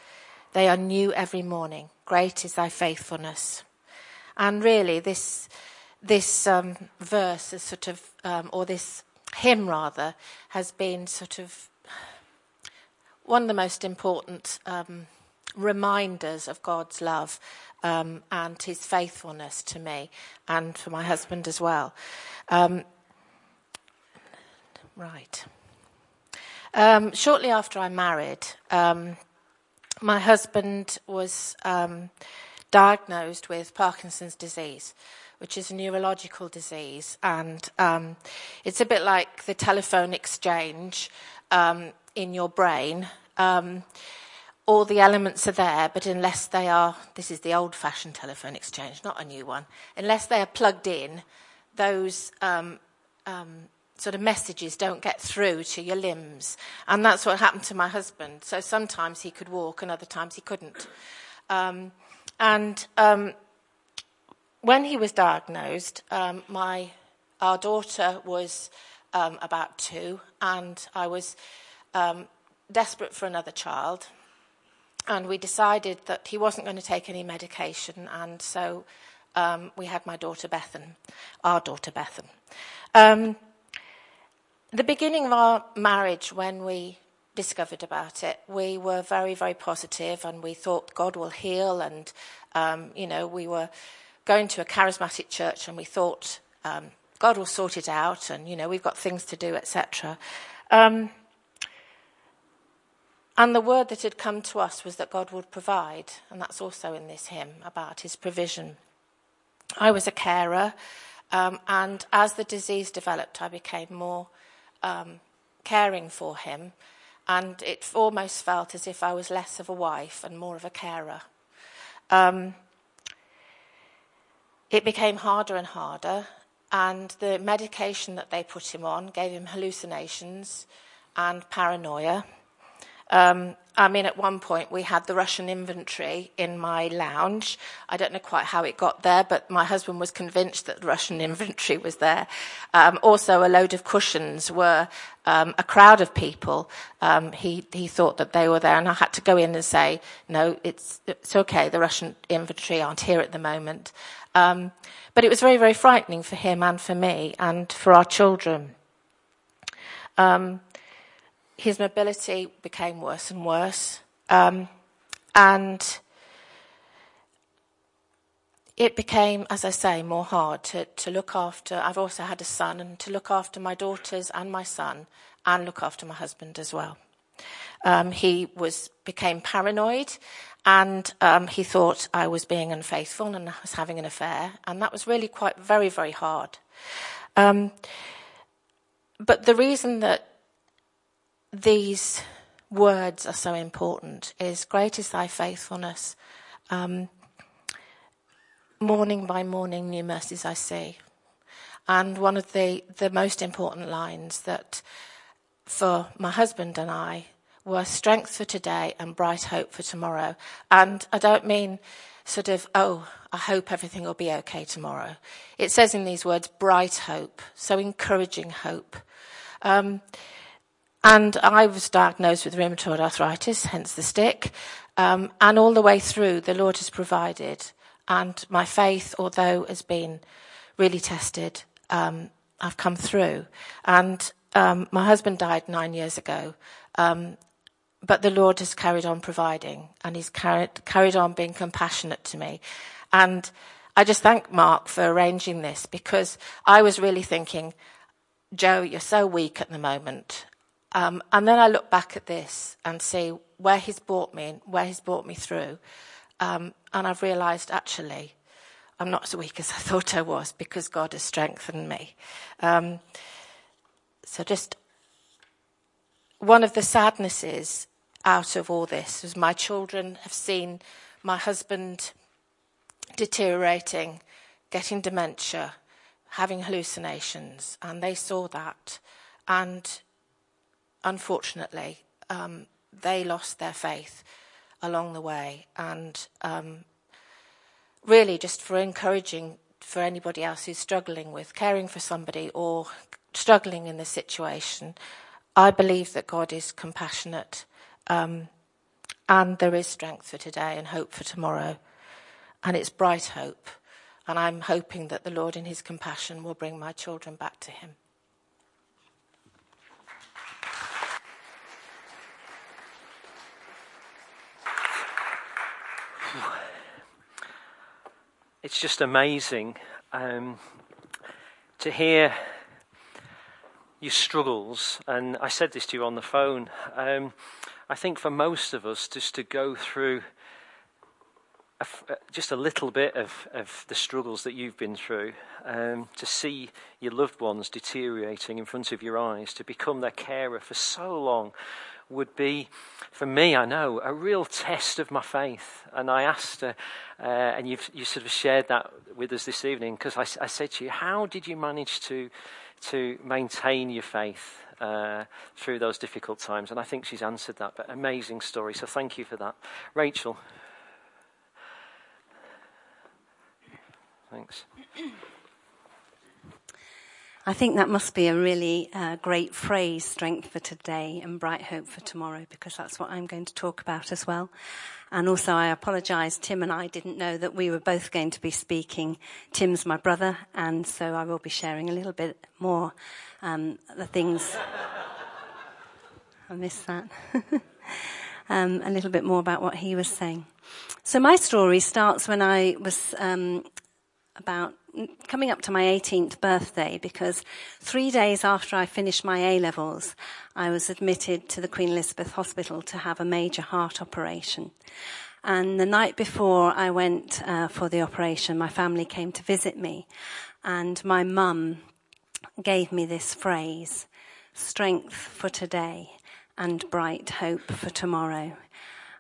Speaker 8: They are new every morning. Great is thy faithfulness. And really, this, this um, verse is sort of, um, or this hymn rather, has been sort of one of the most important um, reminders of God's love um, and his faithfulness to me and for my husband as well. Um, right. Um, shortly after I married, um, my husband was um, diagnosed with Parkinson's disease, which is a neurological disease. And um, it's a bit like the telephone exchange um, in your brain. Um, all the elements are there, but unless they are, this is the old fashioned telephone exchange, not a new one, unless they are plugged in, those um, um, sort of messages don't get through to your limbs. And that's what happened to my husband. So sometimes he could walk and other times he couldn't. Um, and um, when he was diagnosed, um, my, our daughter was um, about two, and I was desperate for another child. And we decided that he wasn't going to take any medication, and so um, we had my daughter Bethan, our daughter Bethan. Um, the beginning of our marriage, when we discovered about it, we were very, very positive and we thought God will heal. And, um, you know, we were going to a charismatic church and we thought um, God will sort it out and, you know, we've got things to do, etc. And the word that had come to us was that God would provide. And that's also in this hymn about his provision. I was a carer. Um, and as the disease developed, I became more um, caring for him, and it almost felt as if I was less of a wife and more of a carer. Um, it became harder and harder, and the medication that they put him on gave him hallucinations and paranoia. Um, I mean, at one point we had the Russian inventory in my lounge. I don't know quite how it got there, but my husband was convinced that the Russian inventory was there. Um, also, a load of cushions were um, a crowd of people. Um, he he thought that they were there, and I had to go in and say, "No, it's it's okay. The Russian inventory aren't here at the moment." Um, but it was very very frightening for him and for me and for our children. Um, his mobility became worse and worse. Um, and it became, as I say, more hard to, to look after. I've also had a son, and to look after my daughters and my son, and look after my husband as well. Um, he was became paranoid, and um, he thought I was being unfaithful and I was having an affair, and that was really quite very very hard. Um, but the reason that these words are so important is great is thy faithfulness. Um, morning by morning, new mercies I see. And one of the, the most important lines that for my husband and I were strength for today and bright hope for tomorrow. And I don't mean sort of, oh, I hope everything will be okay tomorrow. It says in these words, bright hope, so encouraging hope. Um, and I was diagnosed with rheumatoid arthritis, hence the stick. Um, and all the way through, the Lord has provided. And my faith, although has been really tested, um, I've come through. And um, my husband died nine years ago. Um, but the Lord has carried on providing and he's carried, carried on being compassionate to me. And I just thank Mark for arranging this because I was really thinking, Joe, you're so weak at the moment. Um, and then I look back at this and see where he's brought me, and where he's brought me through. Um, and I've realised actually, I'm not as weak as I thought I was because God has strengthened me. Um, so just one of the sadnesses out of all this is my children have seen my husband deteriorating, getting dementia, having hallucinations, and they saw that. And unfortunately, um, they lost their faith along the way. And um, really, just for encouraging for anybody else who's struggling with caring for somebody or struggling in the situation, I believe that God is compassionate um, and there is strength for today and hope for tomorrow. And it's bright hope. And I'm hoping that the Lord, in His compassion, will bring my children back to Him.
Speaker 1: It's just amazing um, to hear your struggles. And I said this to you on the phone. Um, I think for most of us, just to go through uh, just a little bit of, of the struggles that you've been through, um, to see your loved ones deteriorating in front of your eyes, to become their carer for so long, would be, for me, I know, a real test of my faith. And I asked her, uh, and you've you sort of shared that with us this evening, because I, I, said to you, how did you manage to to maintain your faith uh, through those difficult times? And I think she's answered that. But amazing story. So thank you for that, Rachel. Thanks.
Speaker 9: I think that must be a really uh, great phrase, strength for today and bright hope for tomorrow, because that's what I'm going to talk about as well. And also, I apologise, Tim and I didn't know that we were both going to be speaking. Tim's my brother, and so I will be sharing a little bit more um, the things. I missed that. um, a little bit more about what he was saying. So, my story starts when I was um, about coming up to my 18th birthday because three days after I finished my A levels, I was admitted to the Queen Elizabeth Hospital to have a major heart operation. And the night before I went uh, for the operation, my family came to visit me, and my mum gave me this phrase strength for today and bright hope for tomorrow.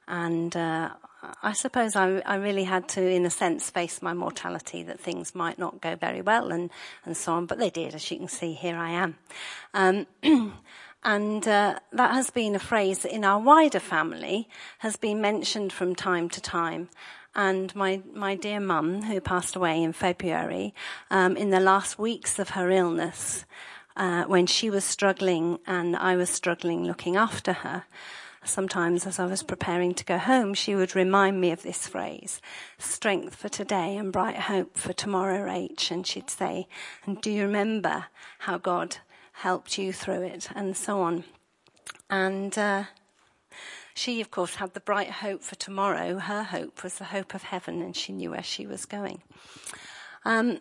Speaker 9: And uh, I suppose I, I, really had to, in a sense, face my mortality that things might not go very well and, and so on, but they did. As you can see, here I am. Um, and uh, that has been a phrase that in our wider family has been mentioned from time to time. And my, my dear mum, who passed away in February, um, in the last weeks of her illness, uh, when she was struggling and I was struggling looking after her, sometimes as I was preparing to go home, she would remind me of this phrase, strength for today and bright hope for tomorrow, H. And she'd say, and do you remember how God helped you through it? And so on. And, uh, she, of course, had the bright hope for tomorrow. Her hope was the hope of heaven, and she knew where she was going. Um,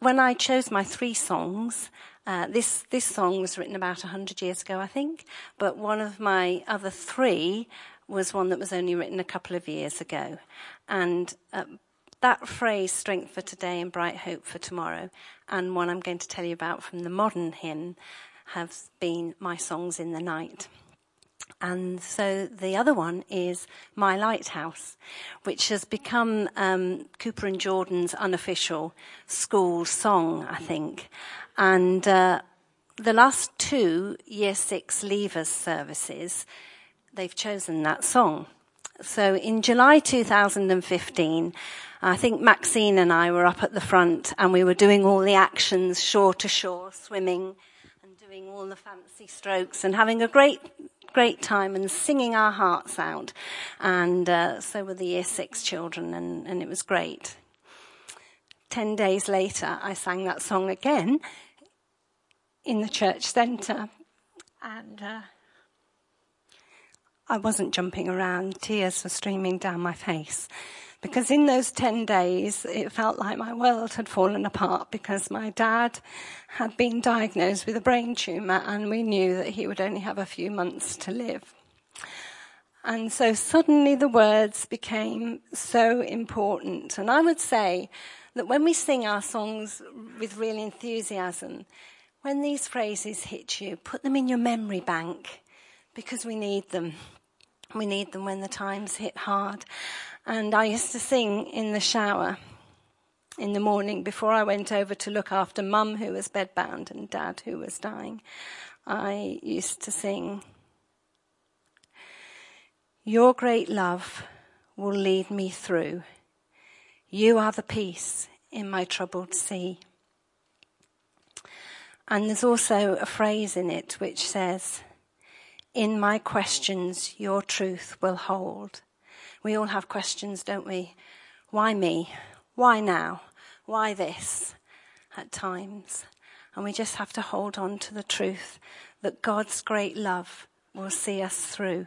Speaker 9: when I chose my three songs, uh, this this song was written about hundred years ago, I think, but one of my other three was one that was only written a couple of years ago, and uh, that phrase "strength for today and bright hope for tomorrow," and one I'm going to tell you about from the modern hymn, have been my songs in the night. And so the other one is My Lighthouse, which has become um, Cooper and Jordan's unofficial school song, I think. And uh, the last two Year Six Leavers services, they've chosen that song. So in July 2015, I think Maxine and I were up at the front and we were doing all the actions shore to shore, swimming and doing all the fancy strokes and having a great great time and singing our hearts out. And uh, so were the year six children, and, and it was great. Ten days later, I sang that song again in the church centre, and uh, I wasn't jumping around, tears were streaming down my face. Because in those 10 days, it felt like my world had fallen apart because my dad had been diagnosed with a brain tumour and we knew that he would only have a few months to live. And so suddenly the words became so important. And I would say that when we sing our songs with real enthusiasm, when these phrases hit you, put them in your memory bank because we need them. We need them when the times hit hard. And I used to sing in the shower in the morning before I went over to look after mum, who was bedbound, and dad, who was dying. I used to sing, Your great love will lead me through. You are the peace in my troubled sea. And there's also a phrase in it which says, In my questions, your truth will hold. We all have questions, don't we? Why me? Why now? Why this? At times. And we just have to hold on to the truth that God's great love will see us through.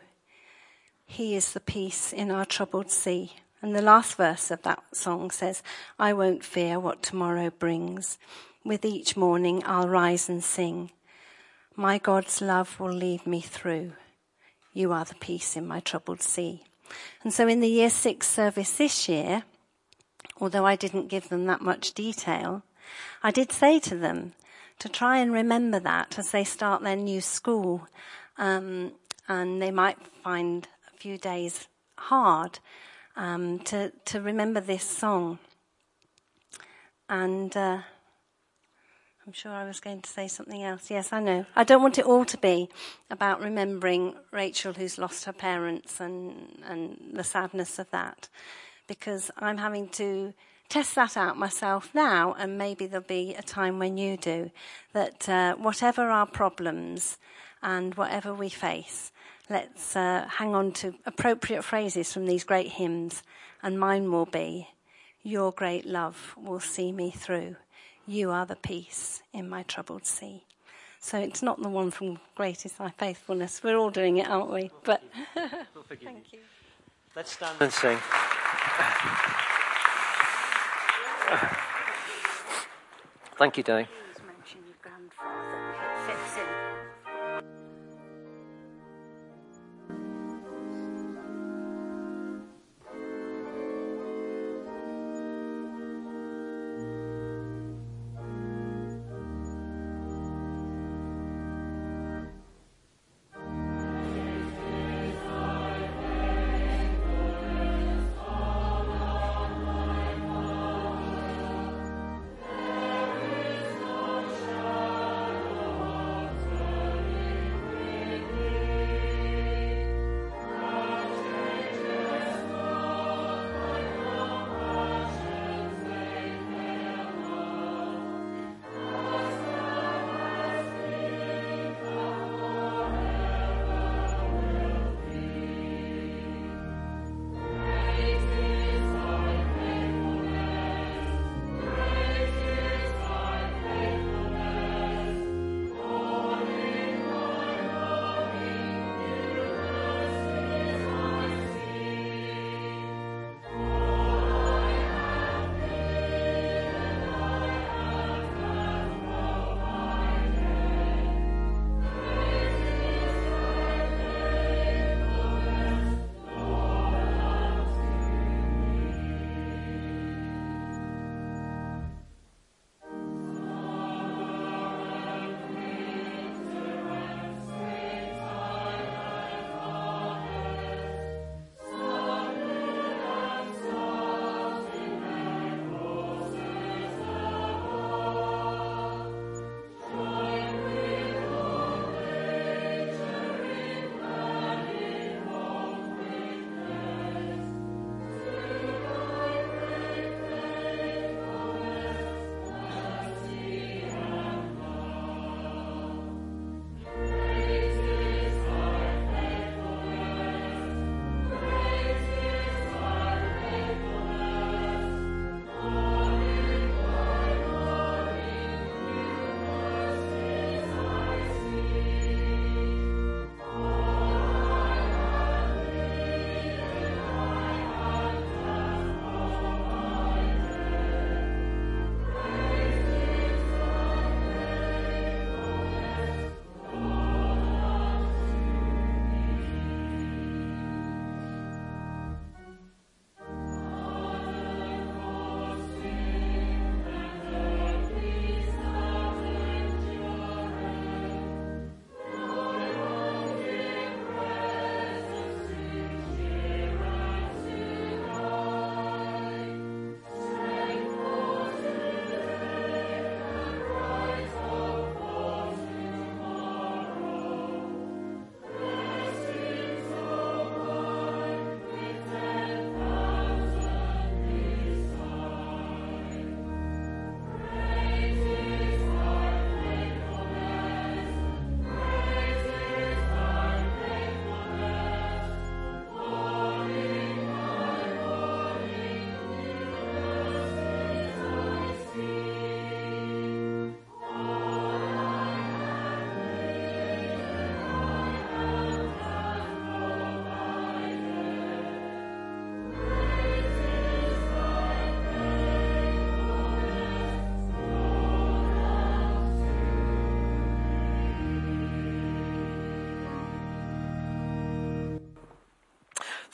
Speaker 9: He is the peace in our troubled sea. And the last verse of that song says, I won't fear what tomorrow brings. With each morning I'll rise and sing. My God's love will lead me through. You are the peace in my troubled sea. And so in the year six service this year, although I didn't give them that much detail, I did say to them to try and remember that as they start their new school. Um, and they might find a few days hard um, to, to remember this song. And uh, I'm sure I was going to say something else. Yes, I know. I don't want it all to be about remembering Rachel who's lost her parents and, and the sadness of that, because I'm having to test that out myself now, and maybe there'll be a time when you do. That uh, whatever our problems and whatever we face, let's uh, hang on to appropriate phrases from these great hymns, and mine will be, Your great love will see me through. You are the peace in my troubled sea. So it's not the one from Great is Thy Faithfulness. We're all doing it, aren't we? But thank you.
Speaker 1: Let's stand and sing. Thank you, Dave.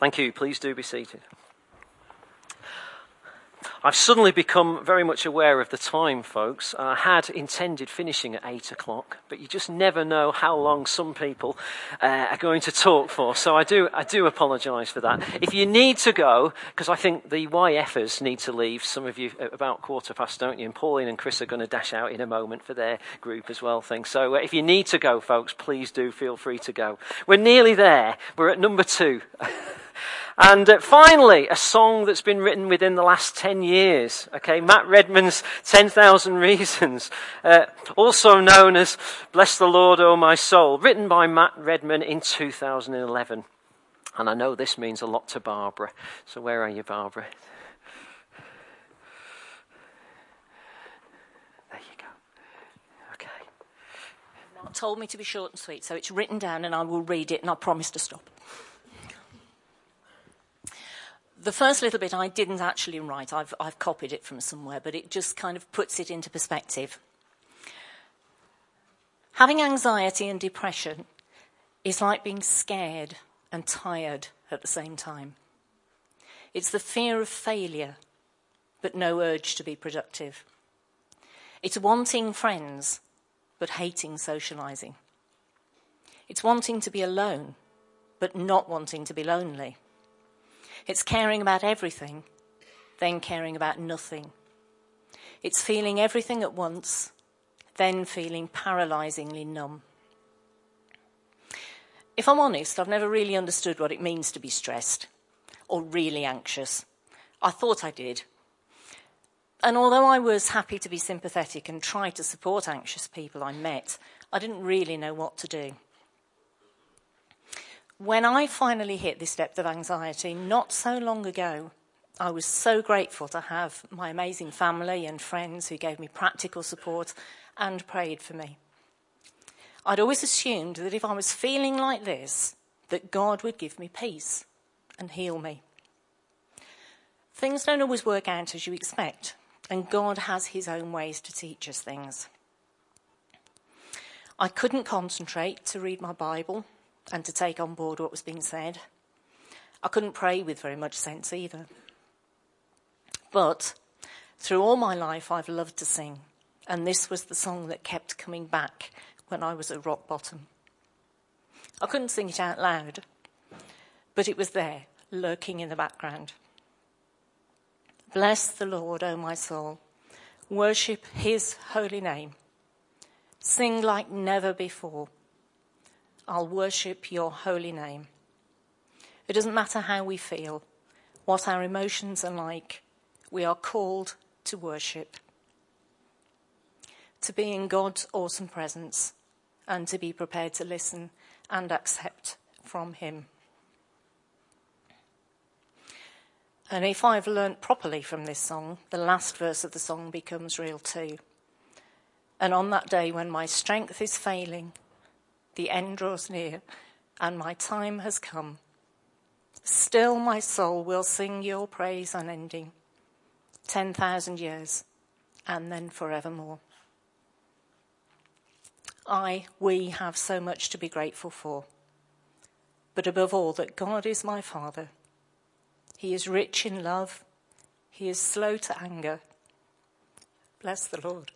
Speaker 1: Thank you. Please do be seated. I've suddenly become very much aware of the time, folks. I had intended finishing at 8 o'clock, but you just never know how long some people uh, are going to talk for. So I do, I do apologise for that. If you need to go, because I think the YFers need to leave, some of you about quarter past, don't you? And Pauline and Chris are going to dash out in a moment for their group as well, things. So uh, if you need to go, folks, please do feel free to go. We're nearly there. We're at number two. And uh, finally, a song that's been written within the last 10 years. Okay, Matt Redman's 10,000 Reasons, uh, also known as Bless the Lord, O My Soul, written by Matt Redman in 2011. And I know this means a lot to Barbara. So where are you, Barbara? There you go. Okay.
Speaker 10: Mark told me to be short and sweet, so it's written down and I will read it and I promise to stop. The first little bit I didn't actually write. I've, I've copied it from somewhere, but it just kind of puts it into perspective. Having anxiety and depression is like being scared and tired at the same time. It's the fear of failure, but no urge to be productive. It's wanting friends, but hating socializing. It's wanting to be alone, but not wanting to be lonely. It's caring about everything, then caring about nothing. It's feeling everything at once, then feeling paralyzingly numb. If I'm honest, I've never really understood what it means to be stressed or really anxious. I thought I did. And although I was happy to be sympathetic and try to support anxious people I met, I didn't really know what to do when I finally hit this depth of anxiety, not so long ago, I was so grateful to have my amazing family and friends who gave me practical support and prayed for me. I'd always assumed that if I was feeling like this, that God would give me peace and heal me. Things don't always work out as you expect, and God has his own ways to teach us things. I couldn't concentrate to read my Bible and to take on board what was being said. I couldn't pray with very much sense either. But through all my life, I've loved to sing, and this was the song that kept coming back when I was at rock bottom. I couldn't sing it out loud, but it was there, lurking in the background. Bless the Lord, O my soul. Worship his holy name. Sing like never before. I'll worship your holy name. It doesn't matter how we feel, what our emotions are like, we are called to worship. To be in God's awesome presence and to be prepared to listen and accept from Him. And if I've learnt properly from this song, the last verse of the song becomes real too. And on that day when my strength is failing the end draws near, and my time has come. Still my soul will sing your praise unending, 10,000 years, and then forevermore. I, we have so much to be grateful for. But above all, that God is my Father. He is rich in love. He is slow to anger. Bless the Lord.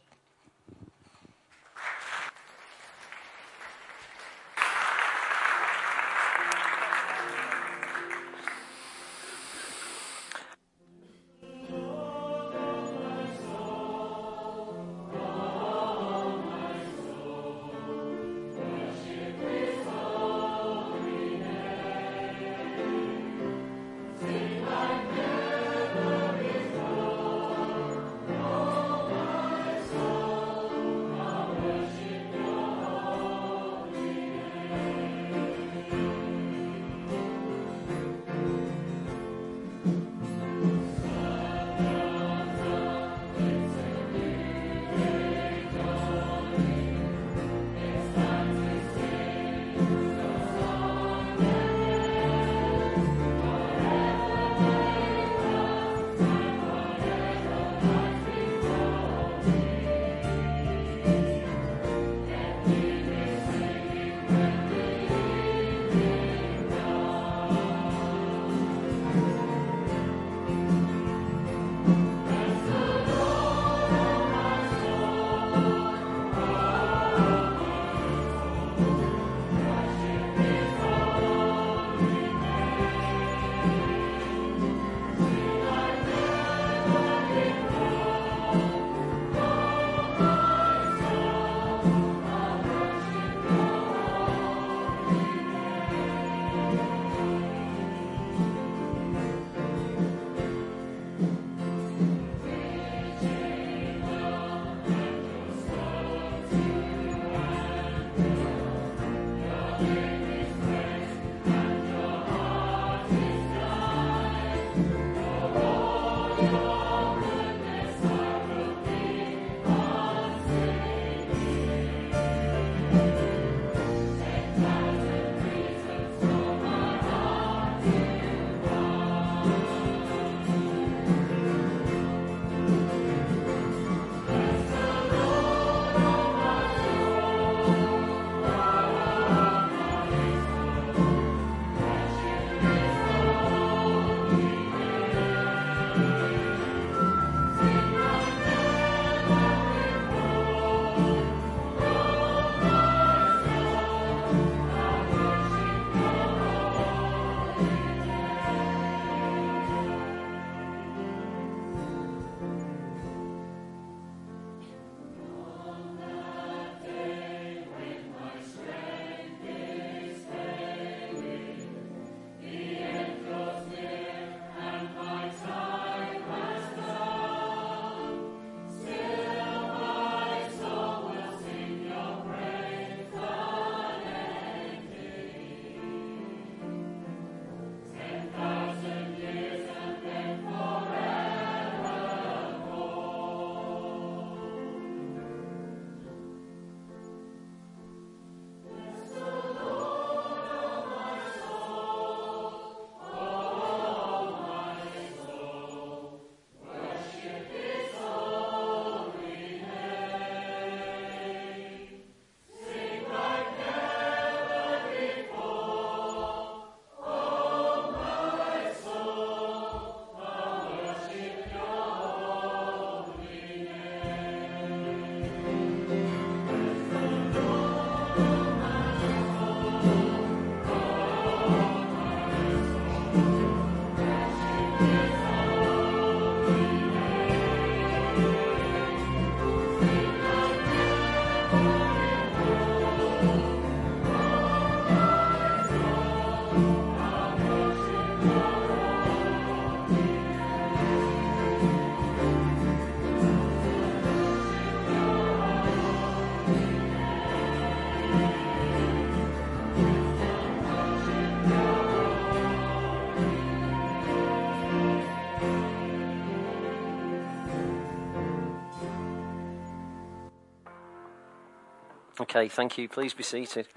Speaker 1: Okay, thank you. Please be seated.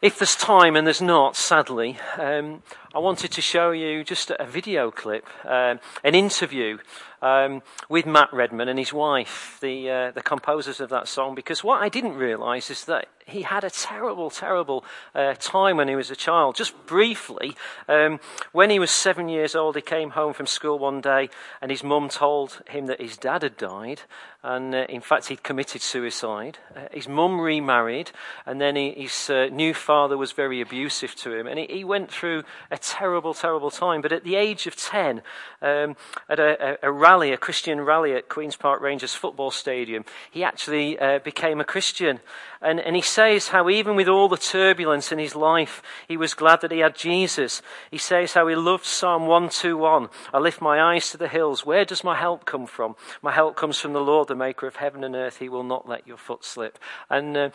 Speaker 1: If there's time, and there's not, sadly, um, I wanted to show you just a video clip, um, an interview um, with Matt Redman and his wife, the, uh, the composers of that song, because what I didn't realise is that he had a terrible, terrible uh, time when he was a child. Just briefly, um, when he was seven years old, he came home from school one day and his mum told him that his dad had died, and uh, in fact, he'd committed suicide. Uh, his mum remarried, and then he, his uh, new father was very abusive to him, and he, he, went through a terrible, terrible time. But at the age of 10, um, at a, a, rally, a Christian rally at Queen's Park Rangers football stadium, he actually uh, became a Christian. And, and he says how even with all the turbulence in his life, he was glad that he had Jesus. He says how he loved Psalm 121. I lift my eyes to the hills. Where does my help come from? My help comes from the Lord, the maker of heaven and earth. He will not let your foot slip. And uh,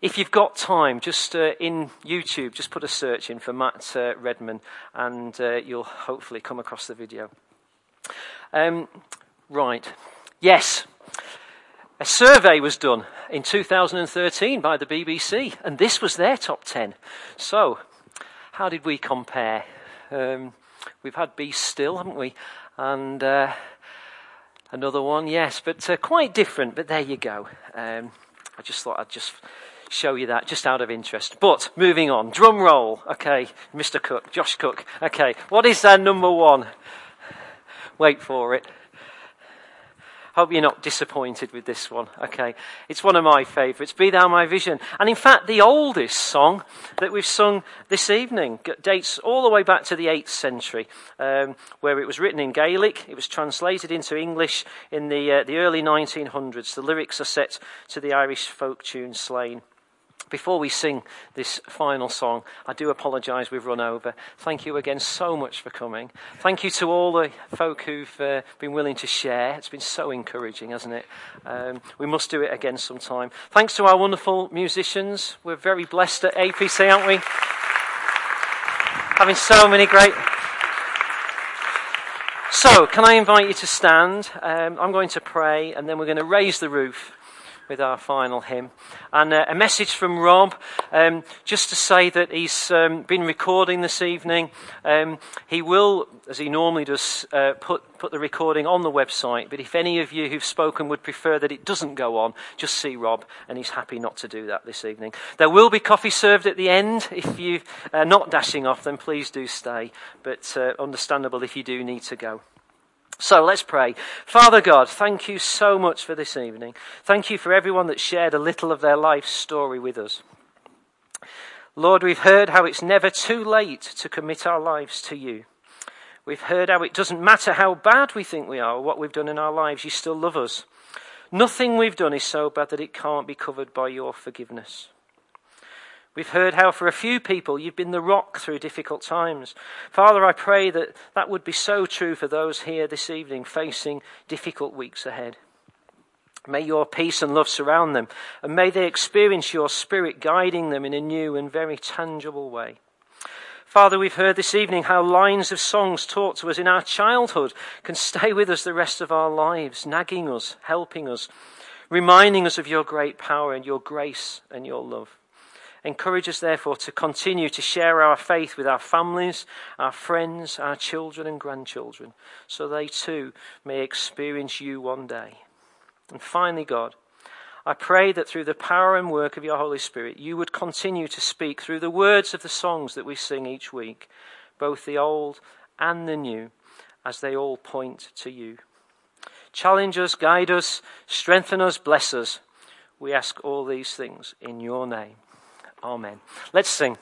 Speaker 1: if you've got time, just uh, in YouTube, just put a search in for Matt uh, Redman and uh, you'll hopefully come across the video. Um, right. Yes. A survey was done in 2013 by the BBC, and this was their top 10. So, how did we compare? Um, we've had Be Still, haven't we? And uh, another one, yes, but uh, quite different, but there you go. Um, I just thought I'd just show you that just out of interest. But moving on, drum roll. Okay, Mr. Cook, Josh Cook. Okay, what is their number one? Wait for it. Hope you're not disappointed with this one. Okay. It's one of my favourites. Be Thou My Vision. And in fact, the oldest song that we've sung this evening dates all the way back to the 8th century, um, where it was written in Gaelic. It was translated into English in the, uh, the early 1900s. The lyrics are set to the Irish folk tune Slane. Before we sing this final song, I do apologise we've run over. Thank you again so much for coming. Thank you to all the folk who've uh, been willing to share. It's been so encouraging, hasn't it? Um, we must do it again sometime. Thanks to our wonderful musicians. We're very blessed at APC, aren't we? Having so many great. So, can I invite you to stand? Um, I'm going to pray, and then we're going to raise the roof with our final hymn. And uh, a message from Rob, um, just to say that he's um, been recording this evening. Um, he will, as he normally does, uh, put, put the recording on the website. But if any of you who've spoken would prefer that it doesn't go on, just see Rob, and he's happy not to do that this evening. There will be coffee served at the end. If you're uh, not dashing off, then please do stay. But uh, understandable if you do need to go. So let's pray. Father God, thank you so much for this evening. Thank you for everyone that shared a little of their life story with us. Lord, we've heard how it's never too late to commit our lives to you. We've heard how it doesn't matter how bad we think we are or what we've done in our lives, you still love us. Nothing we've done is so bad that it can't be covered by your forgiveness. We've heard how for a few people you've been the rock through difficult times. Father, I pray that that would be so true for those here this evening facing difficult weeks ahead. May your peace and love surround them, and may they experience your spirit guiding them in a new and very tangible way. Father, we've heard this evening how lines of songs taught to us in our childhood can stay with us the rest of our lives, nagging us, helping us, reminding us of your great power and your grace and your love. Encourage us, therefore, to continue to share our faith with our families, our friends, our children and grandchildren, so they too may experience you one day. And finally, God, I pray that through the power and work of your Holy Spirit, you would continue to speak through the words of the songs that we sing each week, both the old and the new, as they all point to you. Challenge us, guide us, strengthen us, bless us. We ask all these things in your name. Amen. Let's sing.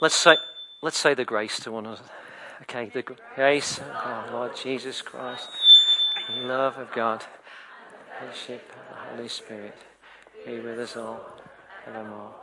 Speaker 1: Let's say, let's say the grace to one another. Okay, the grace of our Lord Jesus Christ, the love of God, fellowship of the Holy Spirit be with us all evermore.